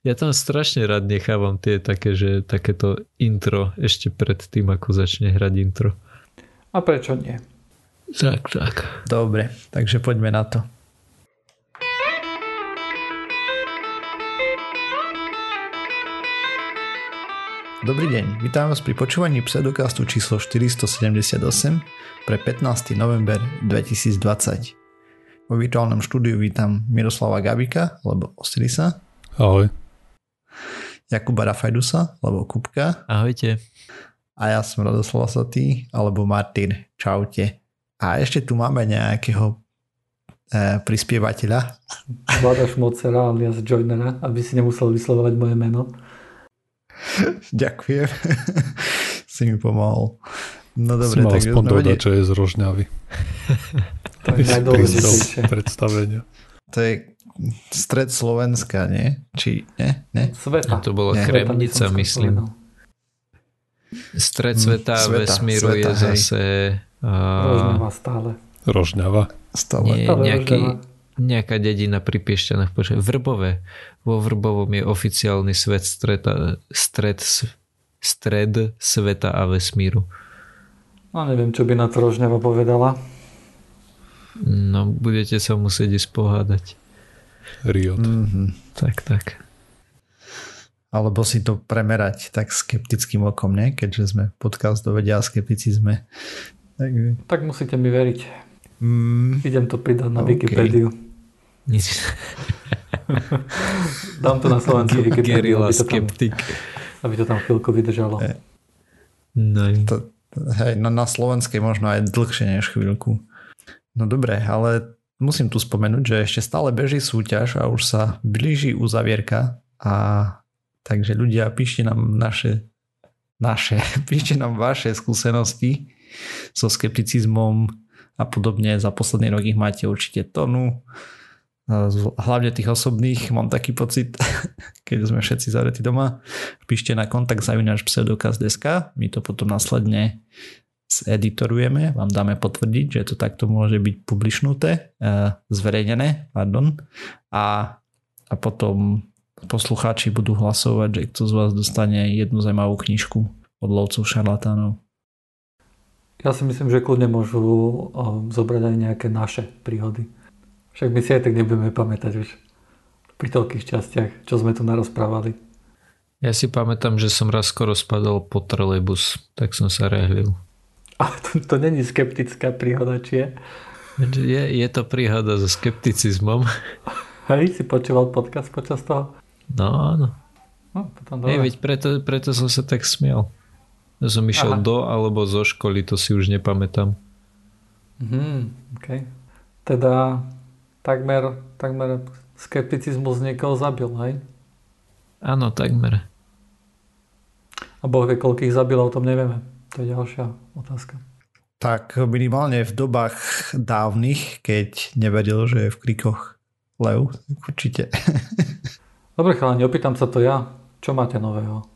Ja tam strašne rád nechávam tie také, že takéto intro ešte pred tým, ako začne hrať intro. A prečo nie? Tak, tak. Dobre, takže poďme na to. Dobrý deň, vítam vás pri počúvaní pseudokastu číslo 478 pre 15. november 2020. Vo virtuálnom štúdiu vítam Miroslava Gabika, alebo Osirisa. Ahoj. Jakuba Rafajdusa, alebo Kupka. Ahojte. A ja som Radoslav Satý, alebo Martin. Čaute. A ešte tu máme nejakého e, prispievateľa. Vlada Šmocera alias Joinera, aby si nemusel vyslovovať moje meno. Ďakujem. si mi pomohol. No dobre, si mal tak aspoň dodať, že je z Rožňavy. To je najdôležitejšie. predstavenia. To je stred Slovenska, nie? Či nie? nie? Sveta. To bolo Nie. Kremnica, myslím. povedal. Stred Mm, sveta a sveta, vesmíru sveta, je hej. zase Rožňava uh, stále. Rožňava. Stále. nie, Stále nejaký, Rožňava. nejaká dedina pri Piešťanách. Počkaj, Vrbové. Vo Vrbovom je oficiálny svet streta, stred, stred sveta a vesmíru. No neviem, čo by na to Rožňava povedala. No, budete sa musieť ísť pohádať. Riot. Mhm. Tak, tak. Alebo si to premerať tak skeptickým okom, nie? Keďže sme podcast do vedia o skepticizme. Takže, Tak musíte mi veriť. mm, Idem to pridať na OK. Wikipédiu. Nič. Dám to na slovenskú Wikipédiu, Gerila aby to, tam, skeptik. aby to tam chvíľku vydržalo. Eh. No, to, hej, no na slovenskej možno aj dlhšie než chvíľku. No dobre, ale musím tu spomenúť, že ešte stále beží súťaž a už sa blíži uzavierka a takže ľudia, píšte nám naše naše, píšte nám vaše skúsenosti so skepticizmom a podobne. Za posledný rok ich máte určite tonu. Hlavne tých osobných, mám taký pocit, keď sme všetci zavretí doma. Píšte na kontakt zavinač pseudokaz.sk, my to potom následne zeditorujeme, vám dáme potvrdiť, že to takto môže byť publišnuté, eh, zverejnené, pardon. A, a potom poslucháči budú hlasovať, že kto z vás dostane jednu zaujímavú knižku od lovcov šarlatánov. Ja si myslím, že kľudne môžu o, zobrať aj nejaké naše príhody. Však my si aj tak nebudeme pamätať už pri toľkých častiach, čo sme tu narozprávali. Ja si pamätám, že som raz skoro spadol po trolejbus, tak som sa rehlil. Ale to, to není skeptická príhoda, či je? Je, je to príhoda so skepticizmom. Hej, si počúval podcast počas toho? No áno. No, potom Hej, dobre. veď preto, preto som sa tak smial. Ja som išiel Aha. do alebo zo školy, to si už nepamätám. Mhm, okay. Teda takmer, takmer skepticizmus niekoho zabil, hej? Áno, takmer. A Boh vie, koľkých zabil, o tom nevieme. To je ďalšia otázka. Tak minimálne v dobách dávnych, keď nevedel, že je v krikoch lev, určite. Dobre chalani, opýtam sa to ja. Čo máte nového?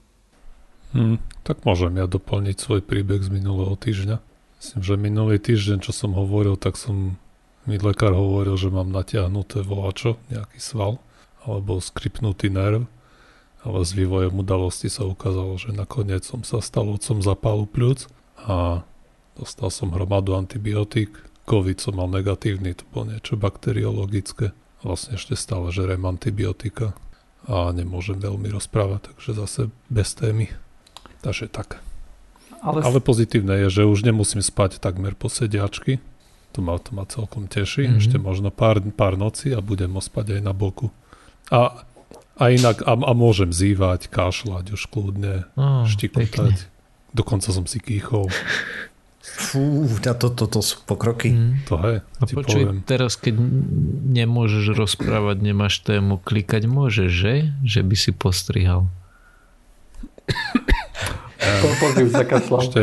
Hm, tak môžem ja doplniť svoj príbeh z minulého týždňa. Myslím, že minulý týždeň, čo som hovoril, tak som mi lekár hovoril, že mám natiahnuté volačo, nejaký sval, alebo skripnutý nerv. Ale s vývojom udalosti sa ukázalo, že nakoniec som sa stal otcom zapálu pľúc a dostal som hromadu antibiotík. COVID som mal negatívny, to bolo niečo bakteriologické. Vlastne ešte stále žerem antibiotika a nemôžem veľmi rozprávať, takže zase bez témy. Takže tak. Ale, Ale pozitívne je, že už nemusím spať takmer po sediačky. To ma, to ma celkom teší. Mhm. Mm-hmm. Ešte možno pár, pár nocí a budem môcť spať aj na boku. A, a inak, a, a môžem zývať, kašľať už kľudne, Oh, pekne. štikotať. Dokonca som si kýchol. Fú, a toto to, to sú pokroky. Mm. To hej, A ti počuj, poviem. teraz keď nemôžeš rozprávať, nemáš tému, klikať môžeš, že? Že by si postrihal. zakašľal. Ešte,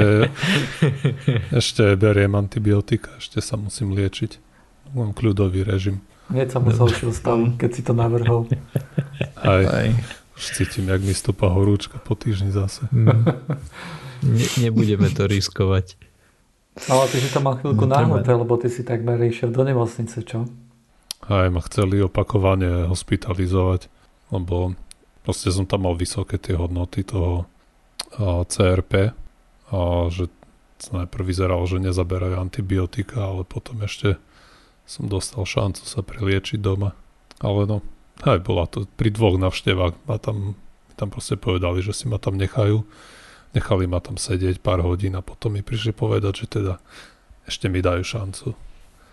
ešte beriem antibiotika, ešte sa musím liečiť. Mám kľudový režim. Hneď sa mu zhoršil stav, keď si to navrhol. Aj, Aj. už cítim, jak mi stúpa horúčka po týždni zase. Mm. Ne, nebudeme to riskovať. Ale ty si to mal chvíľku No, nahnuté, lebo ty si takmer išiel do nemocnice, čo? Aj ma chceli opakovane hospitalizovať, lebo proste som tam mal vysoké tie hodnoty toho a, CRP a že najprv vyzeralo, že nezaberajú antibiotika, ale potom ešte som dostal šancu sa priliečiť doma. Ale no, aj bola to pri dvoch navštevách ma tam, tam proste povedali, že si ma tam nechajú. Nechali ma tam sedieť pár hodín a potom mi prišli povedať, že teda ešte mi dajú šancu.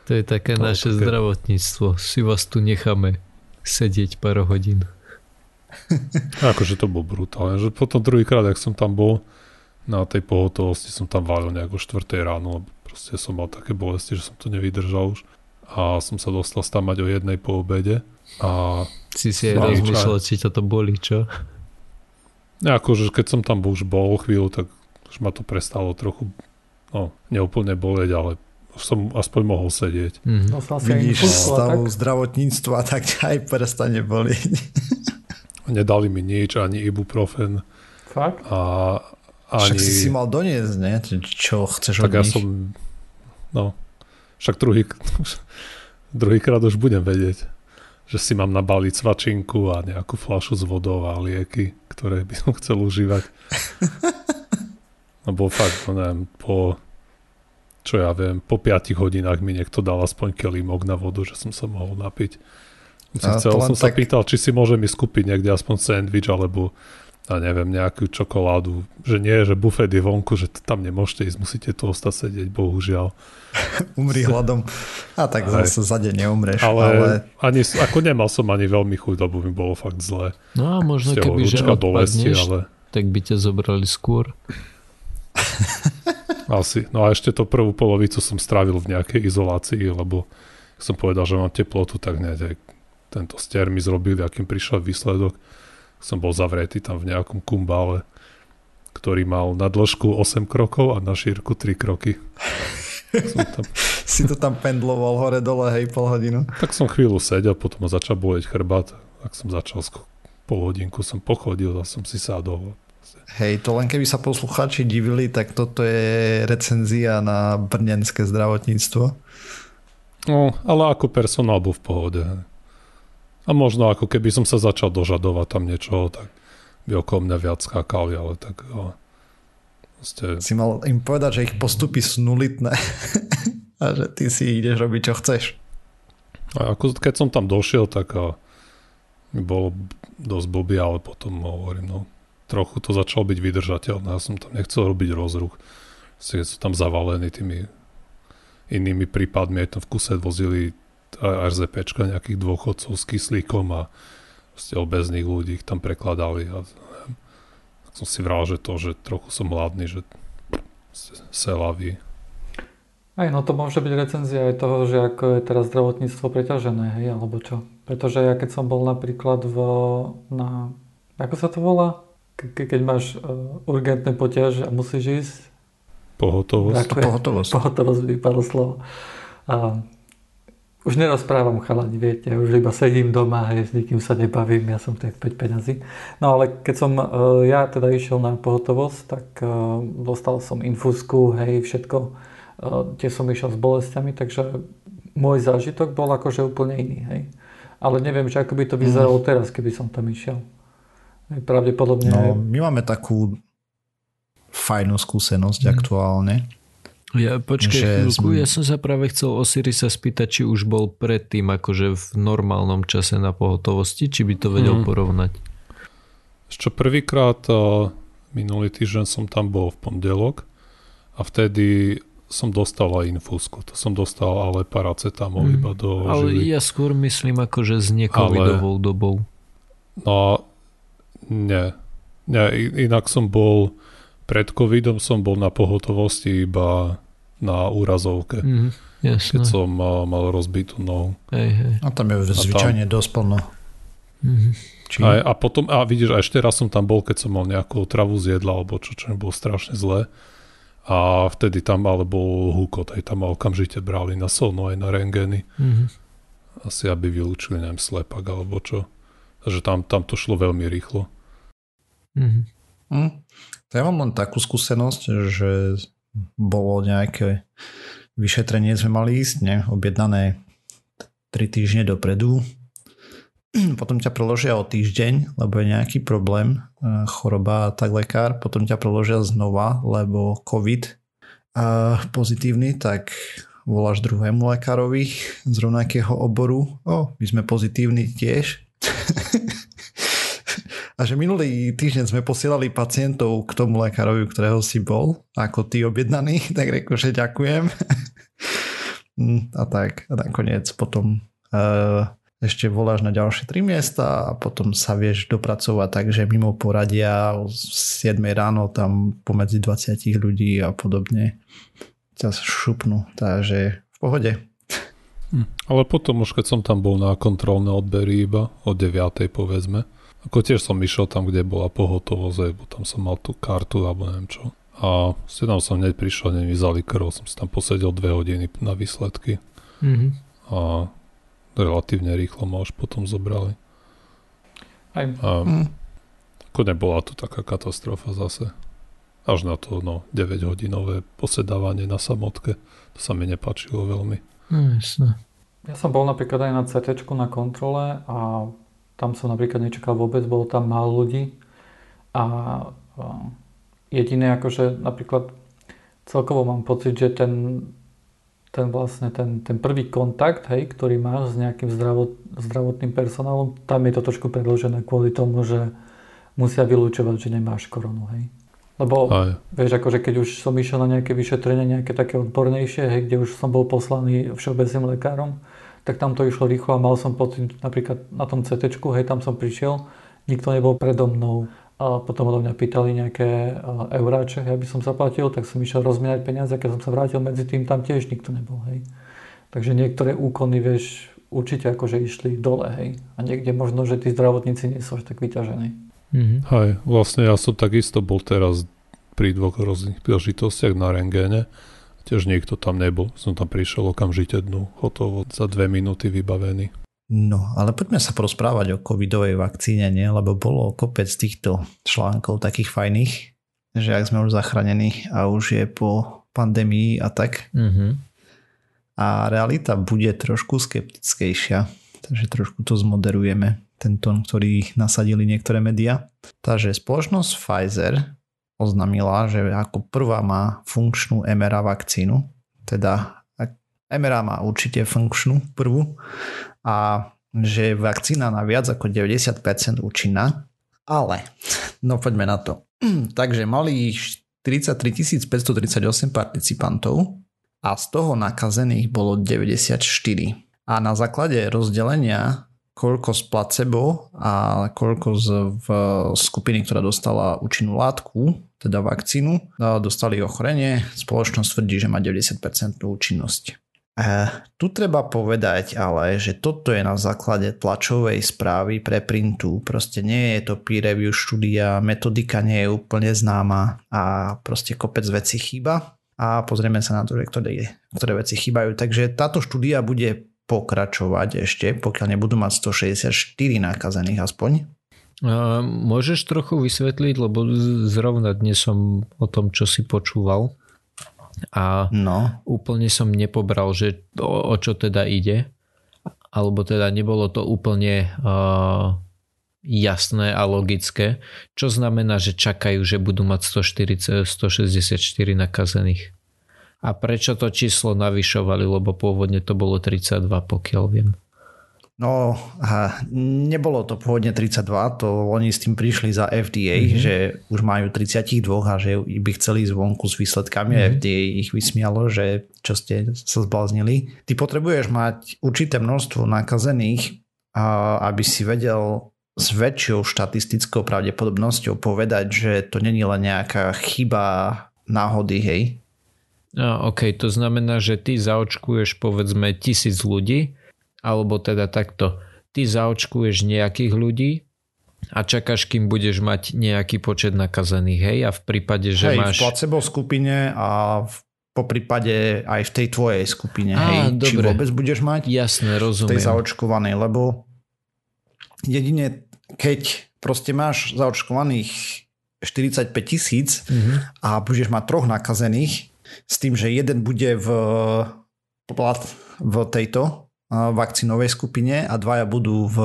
To je také to naše také... zdravotníctvo. Si vás tu necháme sedieť pár hodín. akože to bol brutálne. Že potom druhýkrát, ak som tam bol na tej pohotovosti, som tam valil nejako 4 ráno, lebo proste som mal také bolesti, že som to nevydržal už. A som sa dostal tam mať o jednej po obede. A si si aj rozmýšľal, či ťa to boli, čo? Akože keď som tam už bol chvíľu, tak už ma to prestalo trochu, no, neúplne boleť, ale som aspoň mohol sedieť. Mm-hmm. No, Vidíš stavu tak? zdravotníctva, tak aj prestane boliť. Nedali mi nič, ani ibuprofen. Fakt? A ani... Však si si mal doniesť, ne? Čo chceš tak od ja nich? som, no, však druhý, druhý krát už budem vedieť, že si mám nabaliť svačinku a nejakú flašu s vodou a lieky, ktoré by som chcel užívať. Lebo fakt, no neviem, po čo ja viem, po 5 hodinách mi niekto dal aspoň kelímok na vodu, že som sa mohol napiť. Si chcel som tak... sa pýtal, či si môže mi skúpiť niekde aspoň sandwich alebo a neviem, nejakú čokoládu, že nie, že bufet je vonku, že tam nemôžete ísť, musíte tu ostať sedieť, bohužiaľ. Umri hladom. A tak Aj. zase za deň neumreš. Ale, ale... Ani, ako nemal som ani veľmi chuť, lebo mi bolo fakt zle. No a možno keby, že odpadneš, ale... tak by ťa zobrali skôr. Asi. No a ešte to prvú polovicu som strávil v nejakej izolácii, lebo som povedal, že mám teplotu, tak ne, tento stier mi zrobili, akým prišiel výsledok. Som bol zavretý tam v nejakom kumbále, ktorý mal na dĺžku 8 krokov a na šírku 3 kroky. tam... si to tam pendloval hore dole, hej, pol hodinu. Tak som chvíľu sedel, potom ma začal boleť chrbát, tak som začal pol hodinku som pochodil a som si sádol. Hej, to len keby sa poslucháči divili, tak toto je recenzia na brnenské zdravotníctvo. No, ale ako personál bol v pohode. A možno ako keby som sa začal dožadovať tam niečo, tak by okolo mňa viac skákali, ale tak jo. Ste... Si mal im povedať, že ich postupy sú nulitné a že ty si ideš robiť, čo chceš. A ako, keď som tam došiel, tak a, bolo dosť blbý, ale potom hovorím, no trochu to začalo byť vydržateľné. Ja som tam nechcel robiť rozruch. Keď sú tam zavalení tými inými prípadmi, aj tam v kuse vozili RZPčka nejakých dôchodcov s kyslíkom a proste obezných ľudí ich tam prekladali a neviem, tak som si vral, že to, že trochu som hladný, že selavý. Aj no to môže byť recenzia aj toho, že ako je teraz zdravotníctvo preťažené, hej, alebo čo. Pretože ja keď som bol napríklad v, na, ako sa to volá? ke, keď máš uh, urgentné poťaž a musíš ísť. Pohotovosť. Ako pohotovosť. Pohotovosť vypadlo slovo. A už nerozprávam chalani, viete, už iba sedím doma, hej, s nikým sa nebavím, ja som tak 5 peňazí. No ale keď som uh, ja teda išiel na pohotovosť, tak uh, dostal som infúzku, hej, všetko. Uh, tie som išiel s bolestiami, takže môj zážitok bol akože úplne iný, hej. Ale neviem, že ako by to vyzeralo mm. teraz, keby som tam išiel. Pravdepodobne... No, my máme takú fajnú skúsenosť mm. aktuálne. Ja, počkaj že chvíľku, ja som sa práve chcel o Siri sa spýtať, či už bol predtým akože v normálnom čase na pohotovosti, či by to vedel mm. porovnať. Ešte prvýkrát minulý týždeň som tam bol v pondelok a vtedy som dostal aj infúzku. To som dostal ale paracetamol mm. iba do Ale žily. ja skôr myslím akože s necovidovou ale, dobou. No nie. Nie, inak som bol pred covidom som bol na pohotovosti iba na úrazovke. Mm, jasné. Keď som mal, mal rozbitú nohu. Hej, hej. A tam je zvyčajne tam... dosť plno. Mm-hmm. Či... A, a potom, a vidíš, a ešte raz som tam bol, keď som mal nejakú travu z jedla, alebo čo, čo mi bolo strašne zlé. A vtedy tam ale bol húkot, aj tam ma okamžite brali na solno aj na rengeny. Mm-hmm. Asi aby vylúčili, neviem, slepak alebo čo. Takže tam, tam to šlo veľmi rýchlo. Mm-hmm. Mm. Ja mám len takú skúsenosť, že bolo nejaké vyšetrenie, sme mali ísť, ne, objednané 3 týždne dopredu. Potom ťa preložia o týždeň, lebo je nejaký problém, e, choroba a tak lekár, potom ťa preložia znova, lebo COVID. Pozitívny, tak voláš druhému lekárovi z rovnakého oboru, o, my sme pozitívni tiež. A že minulý týždeň sme posielali pacientov k tomu lekárovi, ktorého si bol, ako ty objednaný, tak reku, že ďakujem. Mm, a tak, a nakoniec potom uh, ešte voláš na ďalšie tri miesta a potom sa vieš dopracovať tak, že mimo poradia o 7 ráno tam pomedzi 20 ľudí a podobne ťa šupnú, takže v pohode. Hm. Ale potom už keď som tam bol na kontrolné odbery iba o 9. povedzme, ako tiež som išiel tam, kde bola pohotovosť, bo tam som mal tú kartu alebo neviem čo. A si tam som hneď prišiel, hneď mi vzali krv, som si tam posedel dve hodiny na výsledky. Mm-hmm. A relatívne rýchlo ma už potom zobrali. Aj. A mm. ako nebola to taká katastrofa zase. Až na to no, 9 hodinové posedávanie na samotke. To sa mi nepačilo veľmi. No, jasné. Ja som bol napríklad aj na CT na kontrole a tam som napríklad nečakal vôbec, bolo tam málo ľudí a, jediné akože napríklad celkovo mám pocit, že ten, ten vlastne ten, ten prvý kontakt, hej, ktorý máš s nejakým zdravot, zdravotným personálom, tam je to trošku predložené kvôli tomu, že musia vylúčovať, že nemáš koronu, hej. Lebo, Aj. vieš, akože keď už som išiel na nejaké vyšetrenie, nejaké také odbornejšie, hej, kde už som bol poslaný všeobecným lekárom, tak tam to išlo rýchlo a mal som pocit, napríklad na tom CT, hej, tam som prišiel, nikto nebol predo mnou a potom odo mňa pýtali nejaké euráče, aby som zaplatil, tak som išiel rozmienať peniaze, keď som sa vrátil medzi tým, tam tiež nikto nebol, hej. Takže niektoré úkony, vieš, určite akože išli dole, hej. A niekde možno, že tí zdravotníci nie sú až tak vyťažení. Mm-hmm. Hej, vlastne ja som takisto bol teraz pri dvoch rôznych príležitostiach na rengéne. Tiež niekto tam nebol. Som tam prišiel okamžite dnu, hotovo, za dve minúty vybavený. No, ale poďme sa porozprávať o covidovej vakcíne, nie? lebo bolo kopec týchto článkov takých fajných, že ak sme už zachránení a už je po pandémii a tak. Mm-hmm. A realita bude trošku skeptickejšia, takže trošku to zmoderujeme, ten tón, ktorý nasadili niektoré médiá. Takže spoločnosť Pfizer oznámila, že ako prvá má funkčnú mRNA vakcínu, teda mRNA má určite funkčnú prvú a že je vakcína na viac ako 90% účinná. Ale, no poďme na to. Takže mali 43 538 participantov a z toho nakazených bolo 94. A na základe rozdelenia koľko z placebo a koľko z v skupiny, ktorá dostala účinnú látku, teda vakcínu, dostali ochorenie, spoločnosť tvrdí, že má 90% účinnosť. Uh, tu treba povedať ale, že toto je na základe tlačovej správy pre printu. Proste nie je to peer review štúdia, metodika nie je úplne známa a proste kopec vecí chýba a pozrieme sa na to, že ktoré, ktoré veci chýbajú. Takže táto štúdia bude pokračovať ešte, pokiaľ nebudú mať 164 nakazených aspoň. Môžeš trochu vysvetliť, lebo zrovna dnes som o tom, čo si počúval a no. úplne som nepobral, že o, o čo teda ide. Alebo teda nebolo to úplne uh, jasné a logické. Čo znamená, že čakajú, že budú mať 140, 164 nakazených. A prečo to číslo navyšovali, lebo pôvodne to bolo 32, pokiaľ viem. No, nebolo to pôvodne 32, to oni s tým prišli za FDA, mm-hmm. že už majú 32 a že by chceli zvonku s výsledkami. Mm-hmm. FDA ich vysmialo, že čo ste sa zbláznili. Ty potrebuješ mať určité množstvo nakazených, aby si vedel s väčšou štatistickou pravdepodobnosťou povedať, že to není len nejaká chyba náhody, hej? No, OK, to znamená, že ty zaočkuješ povedzme tisíc ľudí alebo teda takto, ty zaočkuješ nejakých ľudí a čakáš, kým budeš mať nejaký počet nakazených, hej? A v prípade, že hej, máš... v placebo skupine a v, po prípade aj v tej tvojej skupine, Á, hej? Dobre. Či vôbec budeš mať Jasné, rozumiem. tej zaočkovanej, lebo jedine keď proste máš zaočkovaných 45 tisíc mm-hmm. a budeš mať troch nakazených s tým, že jeden bude v, v tejto vakcínovej skupine a dvaja budú v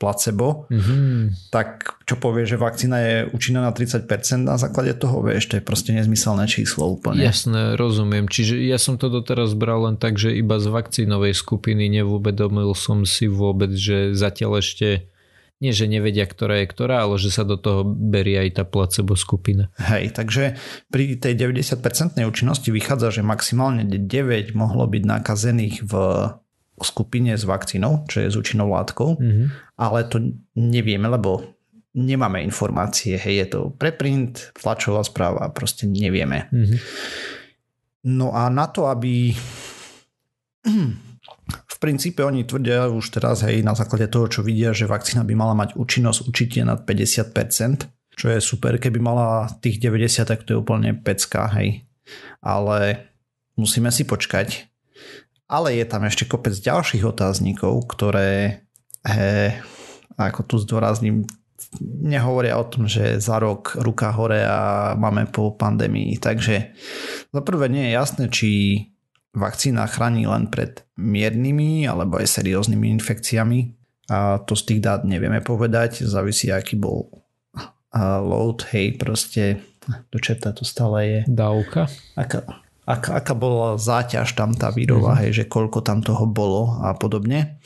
placebo, mm-hmm. tak čo povie, že vakcína je účinná na 30% na základe toho, vieš, to je proste nezmyselné číslo úplne. Jasné, rozumiem. Čiže ja som to doteraz bral len tak, že iba z vakcínovej skupiny neuvedomil som si vôbec, že zatiaľ ešte nie, že nevedia, ktorá je ktorá, ale že sa do toho berie aj tá placebo skupina. Hej, takže pri tej 90% účinnosti vychádza, že maximálne 9 mohlo byť nakazených v skupine s vakcínou, čo je s účinnou látkou, mm-hmm. ale to nevieme, lebo nemáme informácie, hej, je to preprint, tlačová správa, proste nevieme. Mm-hmm. No a na to, aby v princípe oni tvrdia už teraz, hej, na základe toho, čo vidia, že vakcína by mala mať účinnosť určite nad 50%, čo je super, keby mala tých 90, tak to je úplne pecka, hej. Ale musíme si počkať. Ale je tam ešte kopec ďalších otáznikov, ktoré, he, ako tu zdôrazním, nehovoria o tom, že za rok ruka hore a máme po pandémii. Takže za prvé nie je jasné, či vakcína chráni len pred miernymi alebo aj serióznymi infekciami. A to z tých dát nevieme povedať, závisí aký bol load, hej, proste do čerta to stále je. Dávka. Aká, aká, aká bola záťaž tam tá výroba, mm-hmm. hej, že koľko tam toho bolo a podobne.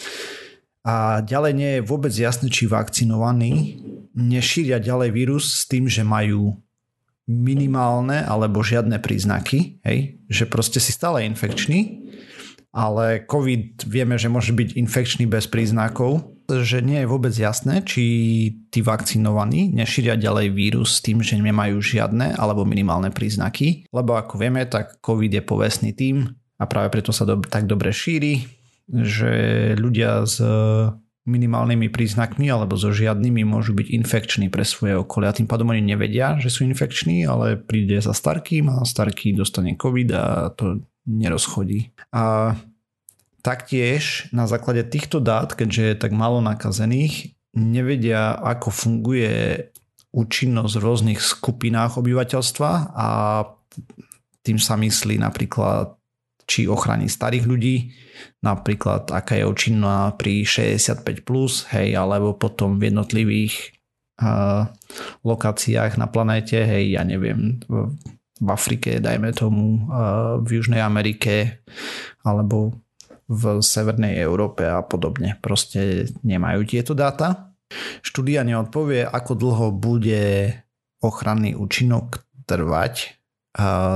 A ďalej nie je vôbec jasné, či vakcinovaní nešíria ďalej vírus s tým, že majú minimálne alebo žiadne príznaky, hej? že proste si stále infekčný, ale COVID vieme, že môže byť infekčný bez príznakov, že nie je vôbec jasné, či tí vakcinovaní nešíria ďalej vírus s tým, že nemajú žiadne alebo minimálne príznaky, lebo ako vieme, tak COVID je povestný tým a práve preto sa do, tak dobre šíri, že ľudia z minimálnymi príznakmi alebo so žiadnymi môžu byť infekční pre svoje okolia. Tým pádom oni nevedia, že sú infekční, ale príde za starkým a starký dostane COVID a to nerozchodí. A taktiež na základe týchto dát, keďže je tak málo nakazených, nevedia, ako funguje účinnosť v rôznych skupinách obyvateľstva a tým sa myslí napríklad či ochrani starých ľudí, napríklad aká je účinná pri 65+, plus, hej, alebo potom v jednotlivých uh, lokáciách na planéte, hej, ja neviem, v, Afrike, dajme tomu, uh, v Južnej Amerike, alebo v Severnej Európe a podobne. Proste nemajú tieto dáta. Štúdia neodpovie, ako dlho bude ochranný účinok trvať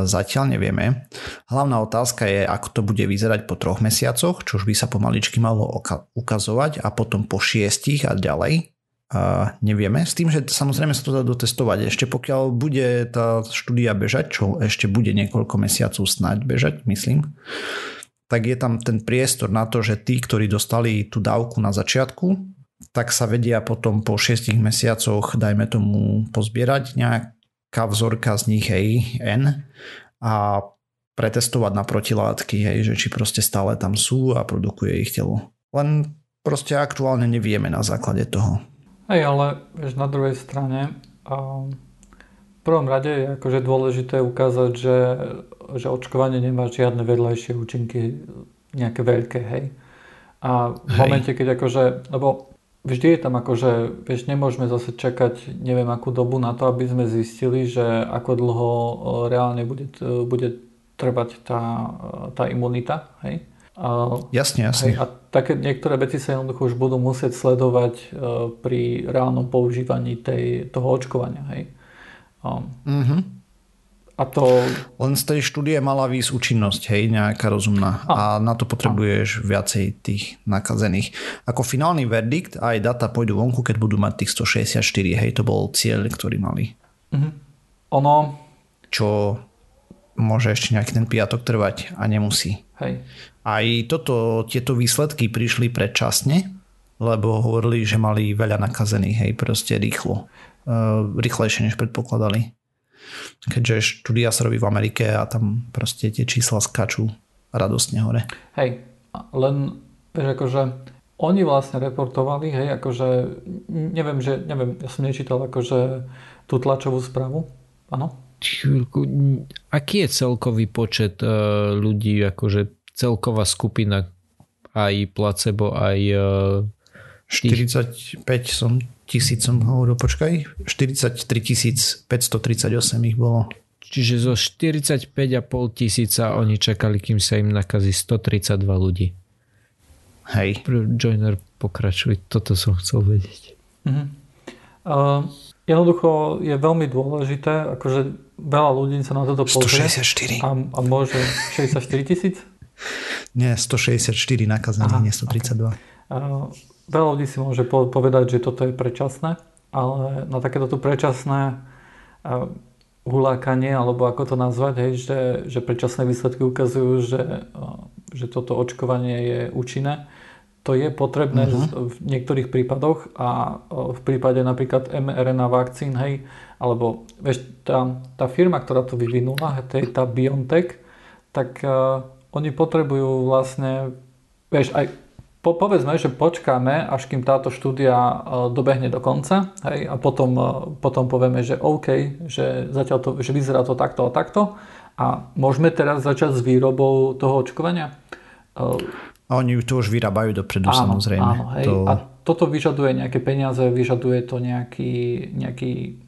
Zatiaľ nevieme. Hlavná otázka je, ako to bude vyzerať po troch mesiacoch, čo už by sa pomaličky malo ukazovať a potom po šiestich a ďalej. A nevieme, s tým, že samozrejme sa to dá dotestovať. Ešte pokiaľ bude tá štúdia bežať, čo ešte bude niekoľko mesiacov snáď bežať, myslím, tak je tam ten priestor na to, že tí, ktorí dostali tú dávku na začiatku, tak sa vedia potom po 6 mesiacoch, dajme tomu, pozbierať nejak vzorka z nich, hej, N a pretestovať na protilátky, hej, že či proste stále tam sú a produkuje ich telo. Len proste aktuálne nevieme na základe toho. Hej, ale vieš, na druhej strane um, prvom rade je akože dôležité ukázať, že, že očkovanie nemá žiadne vedľajšie účinky nejaké veľké, hej. A v hej. momente, keď akože, lebo vždy je tam ako, že vieš, nemôžeme zase čakať neviem akú dobu na to, aby sme zistili, že ako dlho reálne bude, bude trvať tá, tá imunita. Hej? A, jasne, jasne. Hej, a také niektoré veci sa jednoducho už budú musieť sledovať pri reálnom používaní tej, toho očkovania. Hej? Mm-hmm. A to... Len z tej štúdie mala výsť účinnosť, hej, nejaká rozumná. A, a na to potrebuješ a. viacej tých nakazených. Ako finálny verdikt, aj data pôjdu vonku, keď budú mať tých 164, hej, to bol cieľ, ktorý mali. Mhm. Ono... Čo môže ešte nejaký ten piatok trvať a nemusí. Hej. Aj toto, tieto výsledky prišli predčasne, lebo hovorili, že mali veľa nakazených, hej, proste rýchlo. Uh, rýchlejšie, než predpokladali keďže štúdia sa robí v Amerike a tam proste tie čísla skáču radostne hore. Hej, len vieš, akože oni vlastne reportovali, hej, akože neviem, že, neviem, ja som nečítal akože tú tlačovú správu, áno? Aký je celkový počet uh, ľudí, akože celková skupina aj placebo, aj... Uh, 45 som tisíc som hovoril, počkaj, 43 538 ich bolo. Čiže zo 45,5 tisíca oni čakali, kým sa im nakazí 132 ľudí. Hej. Joiner, pokračuj, toto som chcel vedieť. Uh-huh. Uh, jednoducho je veľmi dôležité, akože veľa ľudí sa na toto pozrie. 164. A, a môže 64 tisíc? Nie, 164 nakazených, nie 132. Okay. Uh, veľa ľudí si môže povedať, že toto je predčasné, ale na takéto predčasné uh, hulákanie, alebo ako to nazvať, hej, že, že predčasné výsledky ukazujú, že, že toto očkovanie je účinné. To je potrebné uh-huh. v niektorých prípadoch a v prípade napríklad mRNA vakcín, hej, alebo vieš, tá, tá firma, ktorá to vyvinula, to je tá BioNTech, tak uh, oni potrebujú vlastne, vieš, aj po, povedzme, že počkáme, až kým táto štúdia e, dobehne do konca hej, a potom, e, potom povieme, že OK, že zatiaľ to, že vyzerá to takto a takto a môžeme teraz začať s výrobou toho očkovania. A oni to už vyrábajú dopredu áno, samozrejme. Áno, hej. To... A toto vyžaduje nejaké peniaze, vyžaduje to nejaký, nejaký,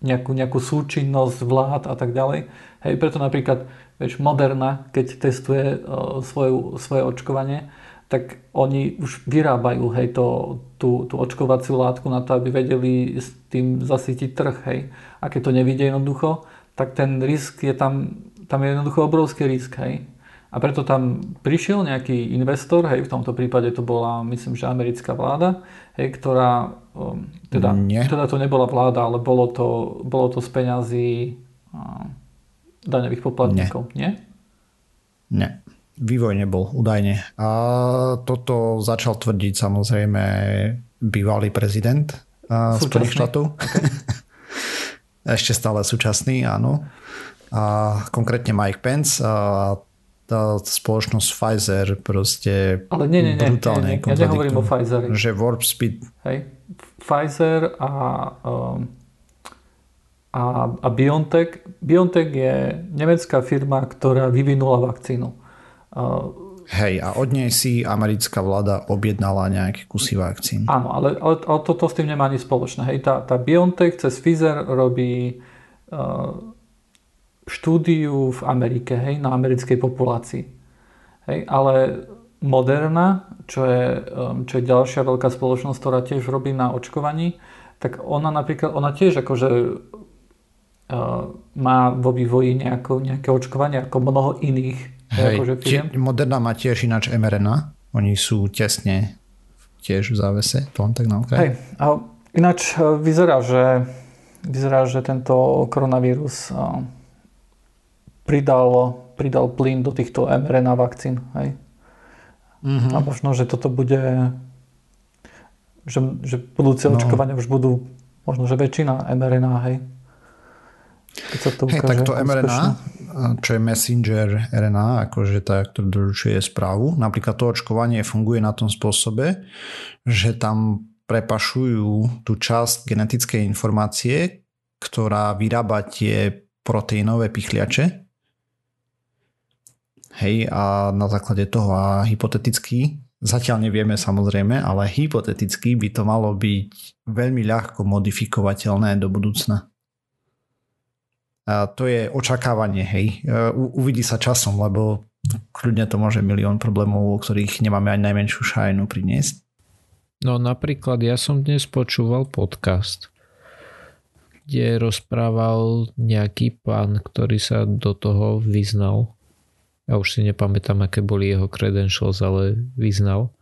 nejakú, nejakú súčinnosť vlád a tak ďalej. Hej, preto napríklad vieš, Moderna, keď testuje uh, svoju, svoje očkovanie, tak oni už vyrábajú hej, to, tú, tú očkovaciu látku na to, aby vedeli s tým zasytiť trh. Hej. A keď to nevidie jednoducho, tak ten risk je tam, tam je jednoducho obrovský risk. Hej. A preto tam prišiel nejaký investor, hej, v tomto prípade to bola, myslím, že americká vláda, hej, ktorá, um, teda, Nie. teda to nebola vláda, ale bolo to, bolo to z peňazí daňových poplatníkov. Nie? Nie vývoj nebol údajne. A toto začal tvrdiť samozrejme bývalý prezident Spojených štátov. Okay. Ešte stále súčasný, áno. A konkrétne Mike Pence a tá spoločnosť Pfizer proste Ale nie, nie, nie, brutálne nie, nie. Ja nehovorím o Pfizer. Že Warp Speed. Hej. Pfizer a, um, a, a BioNTech. BioNTech je nemecká firma, ktorá vyvinula vakcínu. Hej, a od nej si americká vláda objednala nejaké kusy vakcín. Áno, ale, ale, ale toto s tým nemá nič spoločné. Hej, tá, tá BioNTech cez Pfizer robí uh, štúdiu v Amerike, hej, na americkej populácii. Hej, ale Moderna, čo je, um, čo je ďalšia veľká spoločnosť, ktorá tiež robí na očkovaní, tak ona napríklad, ona tiež akože uh, má vo vývoji nejako, nejaké očkovanie ako mnoho iných Hej, akože Moderna má tiež ináč mRNA. Oni sú tesne tiež v závese. To len tak na okraj. Hej, a ináč e, vyzerá, že, vyzerá, že tento koronavírus e, pridal, pridal plyn do týchto mRNA vakcín. Hej. Mm-hmm. A možno, že toto bude že, že budúce no. očkovania už budú možno, že väčšina mRNA, hej. Keď sa to ukáže hey, tak to mRNA, čo je messenger RNA, akože tá, ktorá doručuje správu. Napríklad to očkovanie funguje na tom spôsobe, že tam prepašujú tú časť genetickej informácie, ktorá vyrába tie proteínové pichliače. Hej, a na základe toho a hypoteticky, zatiaľ nevieme samozrejme, ale hypoteticky by to malo byť veľmi ľahko modifikovateľné do budúcna. A to je očakávanie, hej. E, uvidí sa časom, lebo kľudne to môže milión problémov, o ktorých nemáme ani najmenšiu šajnu priniesť. No napríklad ja som dnes počúval podcast, kde rozprával nejaký pán, ktorý sa do toho vyznal. Ja už si nepamätám, aké boli jeho credentials, ale vyznal.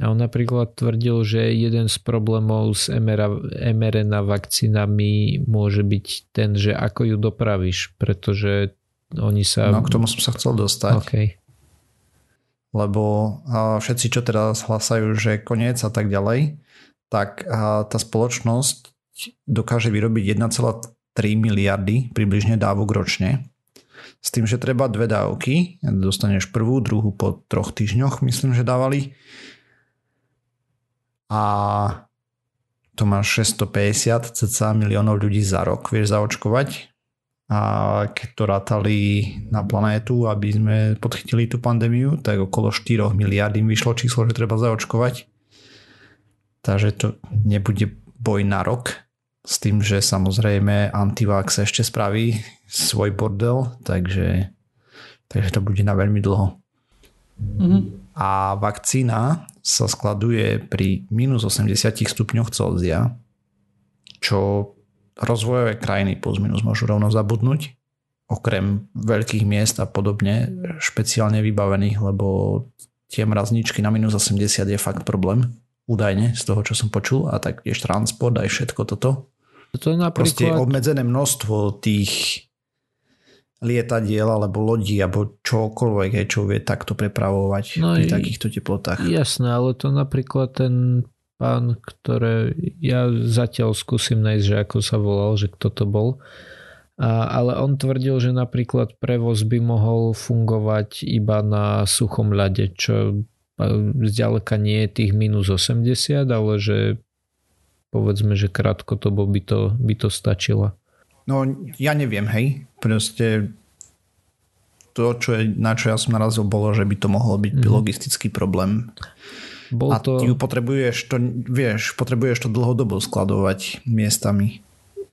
A on napríklad tvrdil, že jeden z problémov s mRNA vakcínami môže byť ten, že ako ju dopravíš, pretože oni sa... No k tomu som sa chcel dostať. Okay. Lebo všetci, čo teraz hlasajú, že koniec a tak ďalej, tak tá spoločnosť dokáže vyrobiť 1,3 miliardy približne dávok ročne. S tým, že treba dve dávky, dostaneš prvú, druhú po troch týždňoch, myslím, že dávali a to máš 650 cca miliónov ľudí za rok, vieš zaočkovať a keď to rátali na planétu, aby sme podchytili tú pandémiu, tak okolo 4 miliard im vyšlo číslo, že treba zaočkovať. Takže to nebude boj na rok, s tým, že samozrejme antivax ešte spraví svoj bordel, takže, takže to bude na veľmi dlho. Mm-hmm. A vakcína sa skladuje pri minus 80 stupňoch Celzia, čo rozvojové krajiny plus minus môžu rovno zabudnúť, okrem veľkých miest a podobne, špeciálne vybavených, lebo tie mrazničky na minus 80 je fakt problém, údajne z toho, čo som počul, a taktiež transport aj všetko toto. To napríklad... Proste obmedzené množstvo tých lietadiel alebo lodí alebo čokoľvek, čo vie takto prepravovať no pri takýchto teplotách. Jasné, ale to napríklad ten pán, ktoré ja zatiaľ skúsim nájsť, že ako sa volal, že kto to bol. A, ale on tvrdil, že napríklad prevoz by mohol fungovať iba na suchom ľade, čo zďaleka nie je tých minus 80, ale že povedzme, že krátko to by to, by to stačilo. No ja neviem, hej. Proste to, čo je, na čo ja som narazil, bolo, že by to mohol byť mm. logistický problém. Bol a to... ju potrebuješ to, vieš, potrebuješ to dlhodobo skladovať miestami.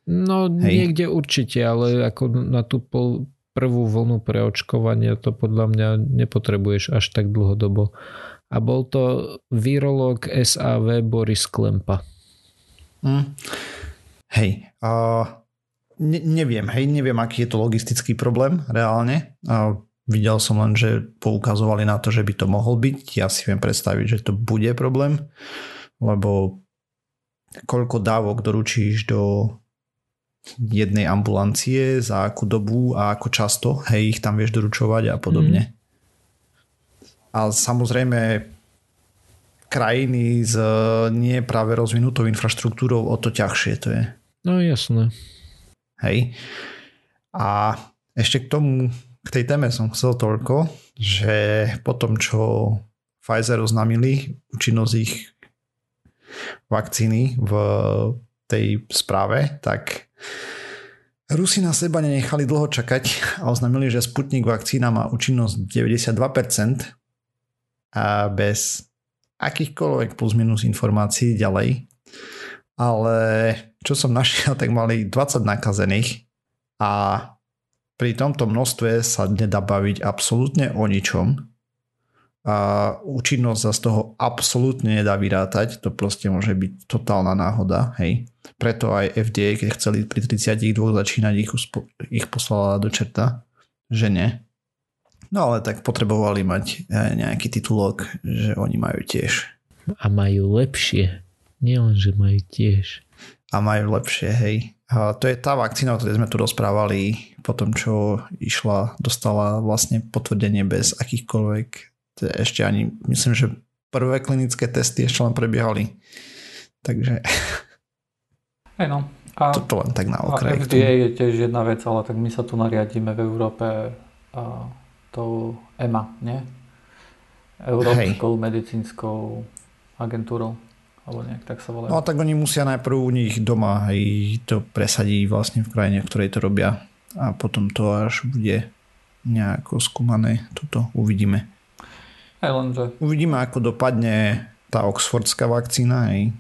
No Hej. niekde určite, ale ako na tú pol, prvú vlnu preočkovania to podľa mňa nepotrebuješ až tak dlhodobo. A bol to virológ SAV Boris Klempa. Hm. Hej, uh, ne, neviem, hej, neviem, aký je to logistický problém reálne. Uh, Videl som len, že poukazovali na to, že by to mohol byť. Ja si viem predstaviť, že to bude problém, lebo koľko dávok doručíš do jednej ambulancie, za akú dobu a ako často, hej, ich tam vieš doručovať a podobne. Mm. A samozrejme krajiny s nie práve rozvinutou infraštruktúrou o to ťažšie to je. No jasné. Hej. A ešte k tomu k tej téme som chcel toľko, že po tom, čo Pfizer oznámili účinnosť ich vakcíny v tej správe, tak Rusi na seba nenechali dlho čakať a oznámili, že Sputnik vakcína má účinnosť 92% a bez akýchkoľvek plus minus informácií ďalej. Ale čo som našiel, tak mali 20 nakazených a pri tomto množstve sa nedá baviť absolútne o ničom a účinnosť sa z toho absolútne nedá vyrátať, to proste môže byť totálna náhoda, hej. Preto aj FDA, keď chceli pri 32 začínať, ich, uspo- ich poslala do čerta, že nie. No ale tak potrebovali mať e, nejaký titulok, že oni majú tiež. A majú lepšie. Nielen, že majú tiež. A majú lepšie, hej. A to je tá vakcína, o ktorej sme tu rozprávali po tom, čo išla, dostala vlastne potvrdenie bez akýchkoľvek, ešte ani, myslím, že prvé klinické testy ešte len prebiehali. Takže... Hey no. A, Toto len tak na okraj. A FDA je tiež jedna vec, ale tak my sa tu nariadíme v Európe a, tou EMA, nie? Európskou hey. medicínskou agentúrou alebo nejak tak sa volajú. No tak oni musia najprv u nich doma aj to presadí vlastne v krajine, v ktorej to robia a potom to až bude nejako skúmané. Toto uvidíme. Aj lenže. Uvidíme, ako dopadne tá oxfordská vakcína. Hej.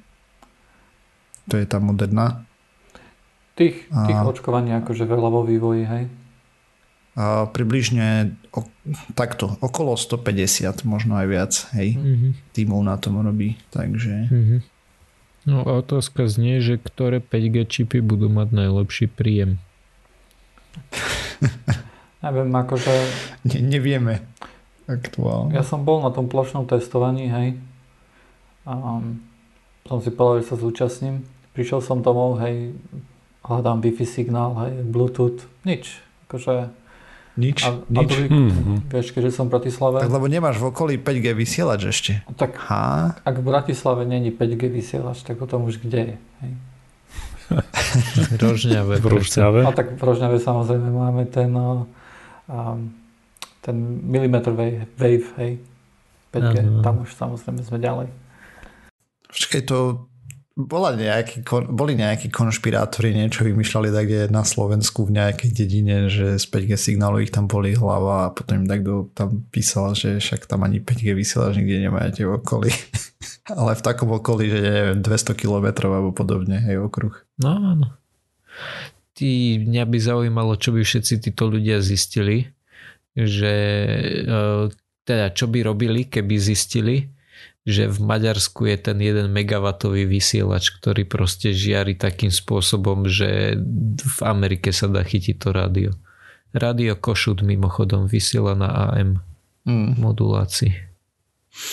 To je tá moderná. Tých, tých a... očkovaní akože veľa vo vývoji, hej? Približne o, takto, okolo 150, možno aj viac, hej, mm-hmm. tímov na tom robí, takže... Mm-hmm. No a otázka znie, že ktoré 5G čipy budú mať najlepší príjem? Neviem, akože... Ne, nevieme aktuálne. Ja som bol na tom plošnom testovaní, hej. A som si povedal, že sa zúčastním. Prišiel som domov, hej, hľadám Wi-Fi signál, hej, Bluetooth, nič. Akože nič, a, nič. A druhý, mm-hmm. Vieš, keďže som v Bratislave. Tak lebo nemáš v okolí 5G vysielač ešte. Tak ha? ak v Bratislave není 5G vysielač, tak o tom už kde je. Hej? Rožňave. V Rožňave. A tak v Rožňave samozrejme máme ten, um, ten milimeter wave, wave hej. 5G. Aha. Tam už samozrejme sme ďalej. Počkaj, to bola nejaký, boli nejakí konšpirátori, niečo vymýšľali tak na Slovensku v nejakej dedine, že z 5G signálu ich tam boli hlava a potom im takto tam písal, že však tam ani 5G vysielač nikde nemáte v okolí. Ale v takom okolí, že neviem, 200 km alebo podobne, hej, okruh. No, áno. Ty, mňa by zaujímalo, čo by všetci títo ľudia zistili, že e, teda čo by robili, keby zistili, že v Maďarsku je ten 1 megawatový vysielač, ktorý proste žiari takým spôsobom, že v Amerike sa dá chytiť to rádio. Rádio Košut mimochodom vysiela na AM mm. modulácii.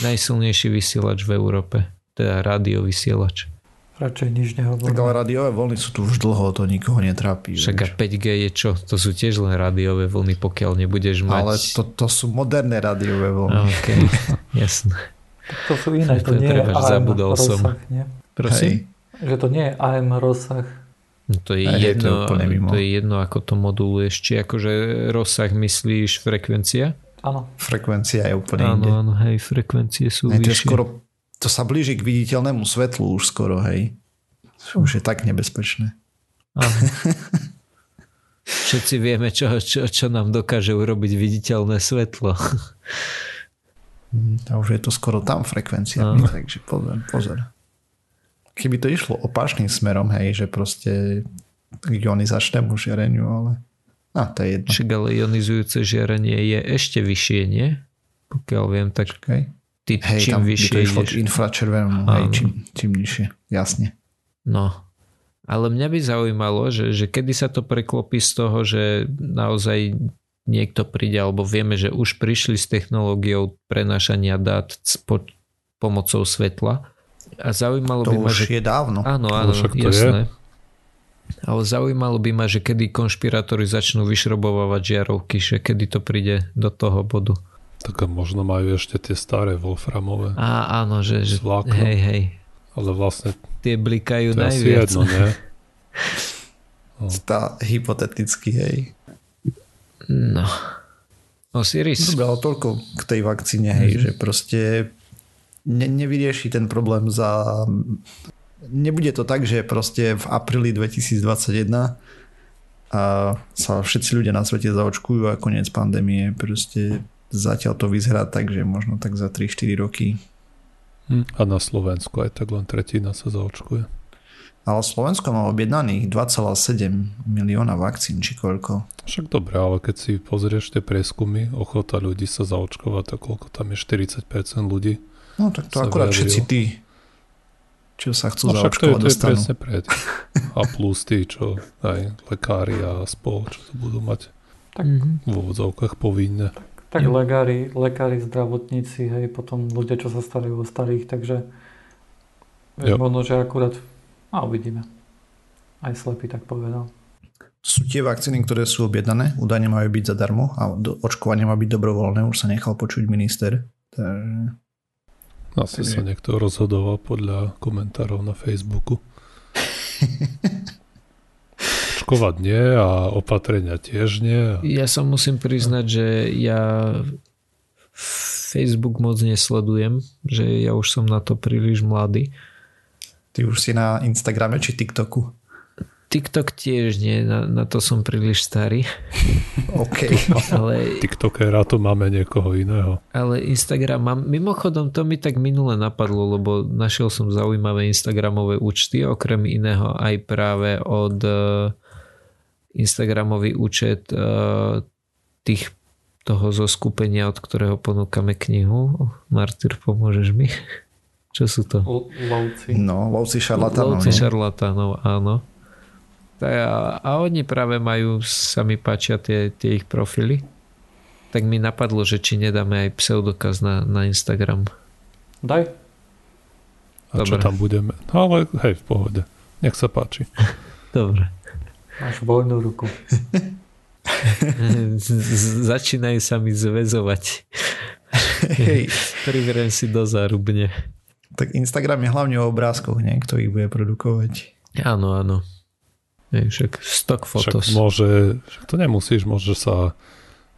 Najsilnejší vysielač v Európe. Teda rádio vysielač. Radšej nič nehovorím. Tak ale rádiové vlny sú tu už dlho, to nikoho netrápi. Však a 5G je čo? To sú tiež len rádiové vlny, pokiaľ nebudeš mať... Ale to, to sú moderné rádiové vlny. OK, jasné. To sú iné, to, to nie je AM zabudol rozsah, som. nie? Prosím? Hej. Že to nie je AM rozsah. No to je, Hej, jedno, to, je to je jedno, ako to moduluješ. Či akože rozsah myslíš frekvencia? Áno. Frekvencia je úplne áno, inde. Áno, hej, frekvencie sú hej, to, skoro, to sa blíži k viditeľnému svetlu už skoro, hej. Už je tak nebezpečné. Áno. Všetci vieme, čo, čo, čo nám dokáže urobiť viditeľné svetlo. A už je to skoro tam frekvencia, no. takže pozor, pozor. Keby to išlo opačným smerom, hej, že proste ionizačnému žiareniu, ale a, to je jedno. Však ale ionizujúce žiarenie je ešte vyššie, nie? Pokiaľ viem, tak Čakaj. ty hej, čím tam vyššie to ideš. infračervenému, hej, čím, čím nižšie, jasne. No, ale mňa by zaujímalo, že, že kedy sa to preklopí z toho, že naozaj niekto príde, alebo vieme, že už prišli s technológiou prenášania dát po, pomocou svetla. A zaujímalo to by ma, už že... je dávno. Áno, áno, jasné. Je. Ale zaujímalo by ma, že kedy konšpirátori začnú vyšrobovať žiarovky, že kedy to príde do toho bodu. Tak a možno majú ešte tie staré Wolframové. Á, áno, že, že hej, hej. Ale vlastne tie blikajú to najviac. Jedno, nie? No. Tá hypoteticky, hej. No. Osiris. Dobre, ale toľko k tej vakcíne, hej, mm-hmm. že proste ne, nevyrieši ten problém za... Nebude to tak, že proste v apríli 2021 a sa všetci ľudia na svete zaočkujú a koniec pandémie. Proste zatiaľ to vyzerá tak, že možno tak za 3-4 roky. Hm. A na Slovensku aj tak len tretina sa zaočkuje. Ale Slovensko má objednaných 2,7 milióna vakcín, či koľko. Však dobre, ale keď si pozrieš tie prieskumy, ochota ľudí sa zaočkovať, tak koľko tam je 40% ľudí. No tak to akurát vyjadril. všetci tí, čo sa chcú no, zaočkovať, to je, to je presne pred. A plus tí, čo aj lekári a spol, čo to budú mať tak. v úvodzovkách povinné. Tak, tak lekári, lekári, zdravotníci, hej, potom ľudia, čo sa starajú o starých, takže možno, že akurát a uvidíme. Aj slepý tak povedal. Sú tie vakcíny, ktoré sú objednané, údajne majú byť zadarmo a do, očkovanie má byť dobrovoľné, už sa nechal počuť minister. Takže... Asi sa niekto rozhodoval podľa komentárov na Facebooku. Očkovať nie a opatrenia tiež nie. Ja sa musím priznať, že ja Facebook moc nesledujem, že ja už som na to príliš mladý Ty už si na Instagrame či TikToku? TikTok tiež nie, na, na to som príliš starý. OK. ale, TikTokera to máme niekoho iného. Ale Instagram mám, mimochodom to mi tak minule napadlo, lebo našiel som zaujímavé Instagramové účty, okrem iného aj práve od uh, Instagramový účet uh, tých toho zo skupenia, od ktorého ponúkame knihu. Martyr, pomôžeš mi? Čo sú to? Lovci. No, lovci šarlatánov. Lovci no. šarlatánov, áno. A, a oni práve majú, sa mi páčia tie, tie ich profily. Tak mi napadlo, že či nedáme aj pseudokaz na, na Instagram. Daj. A Dobre. čo tam budeme? No ale hej, v pohode. Nech sa páči. Dobre. Máš voľnú ruku. Začínajú sa mi zväzovať. Hej. Privrem si do zárubne. Tak Instagram je hlavne o obrázkoch, nie? Kto ich bude produkovať. Áno, áno. Však stock fotos. Však môže, však to nemusíš, môže sa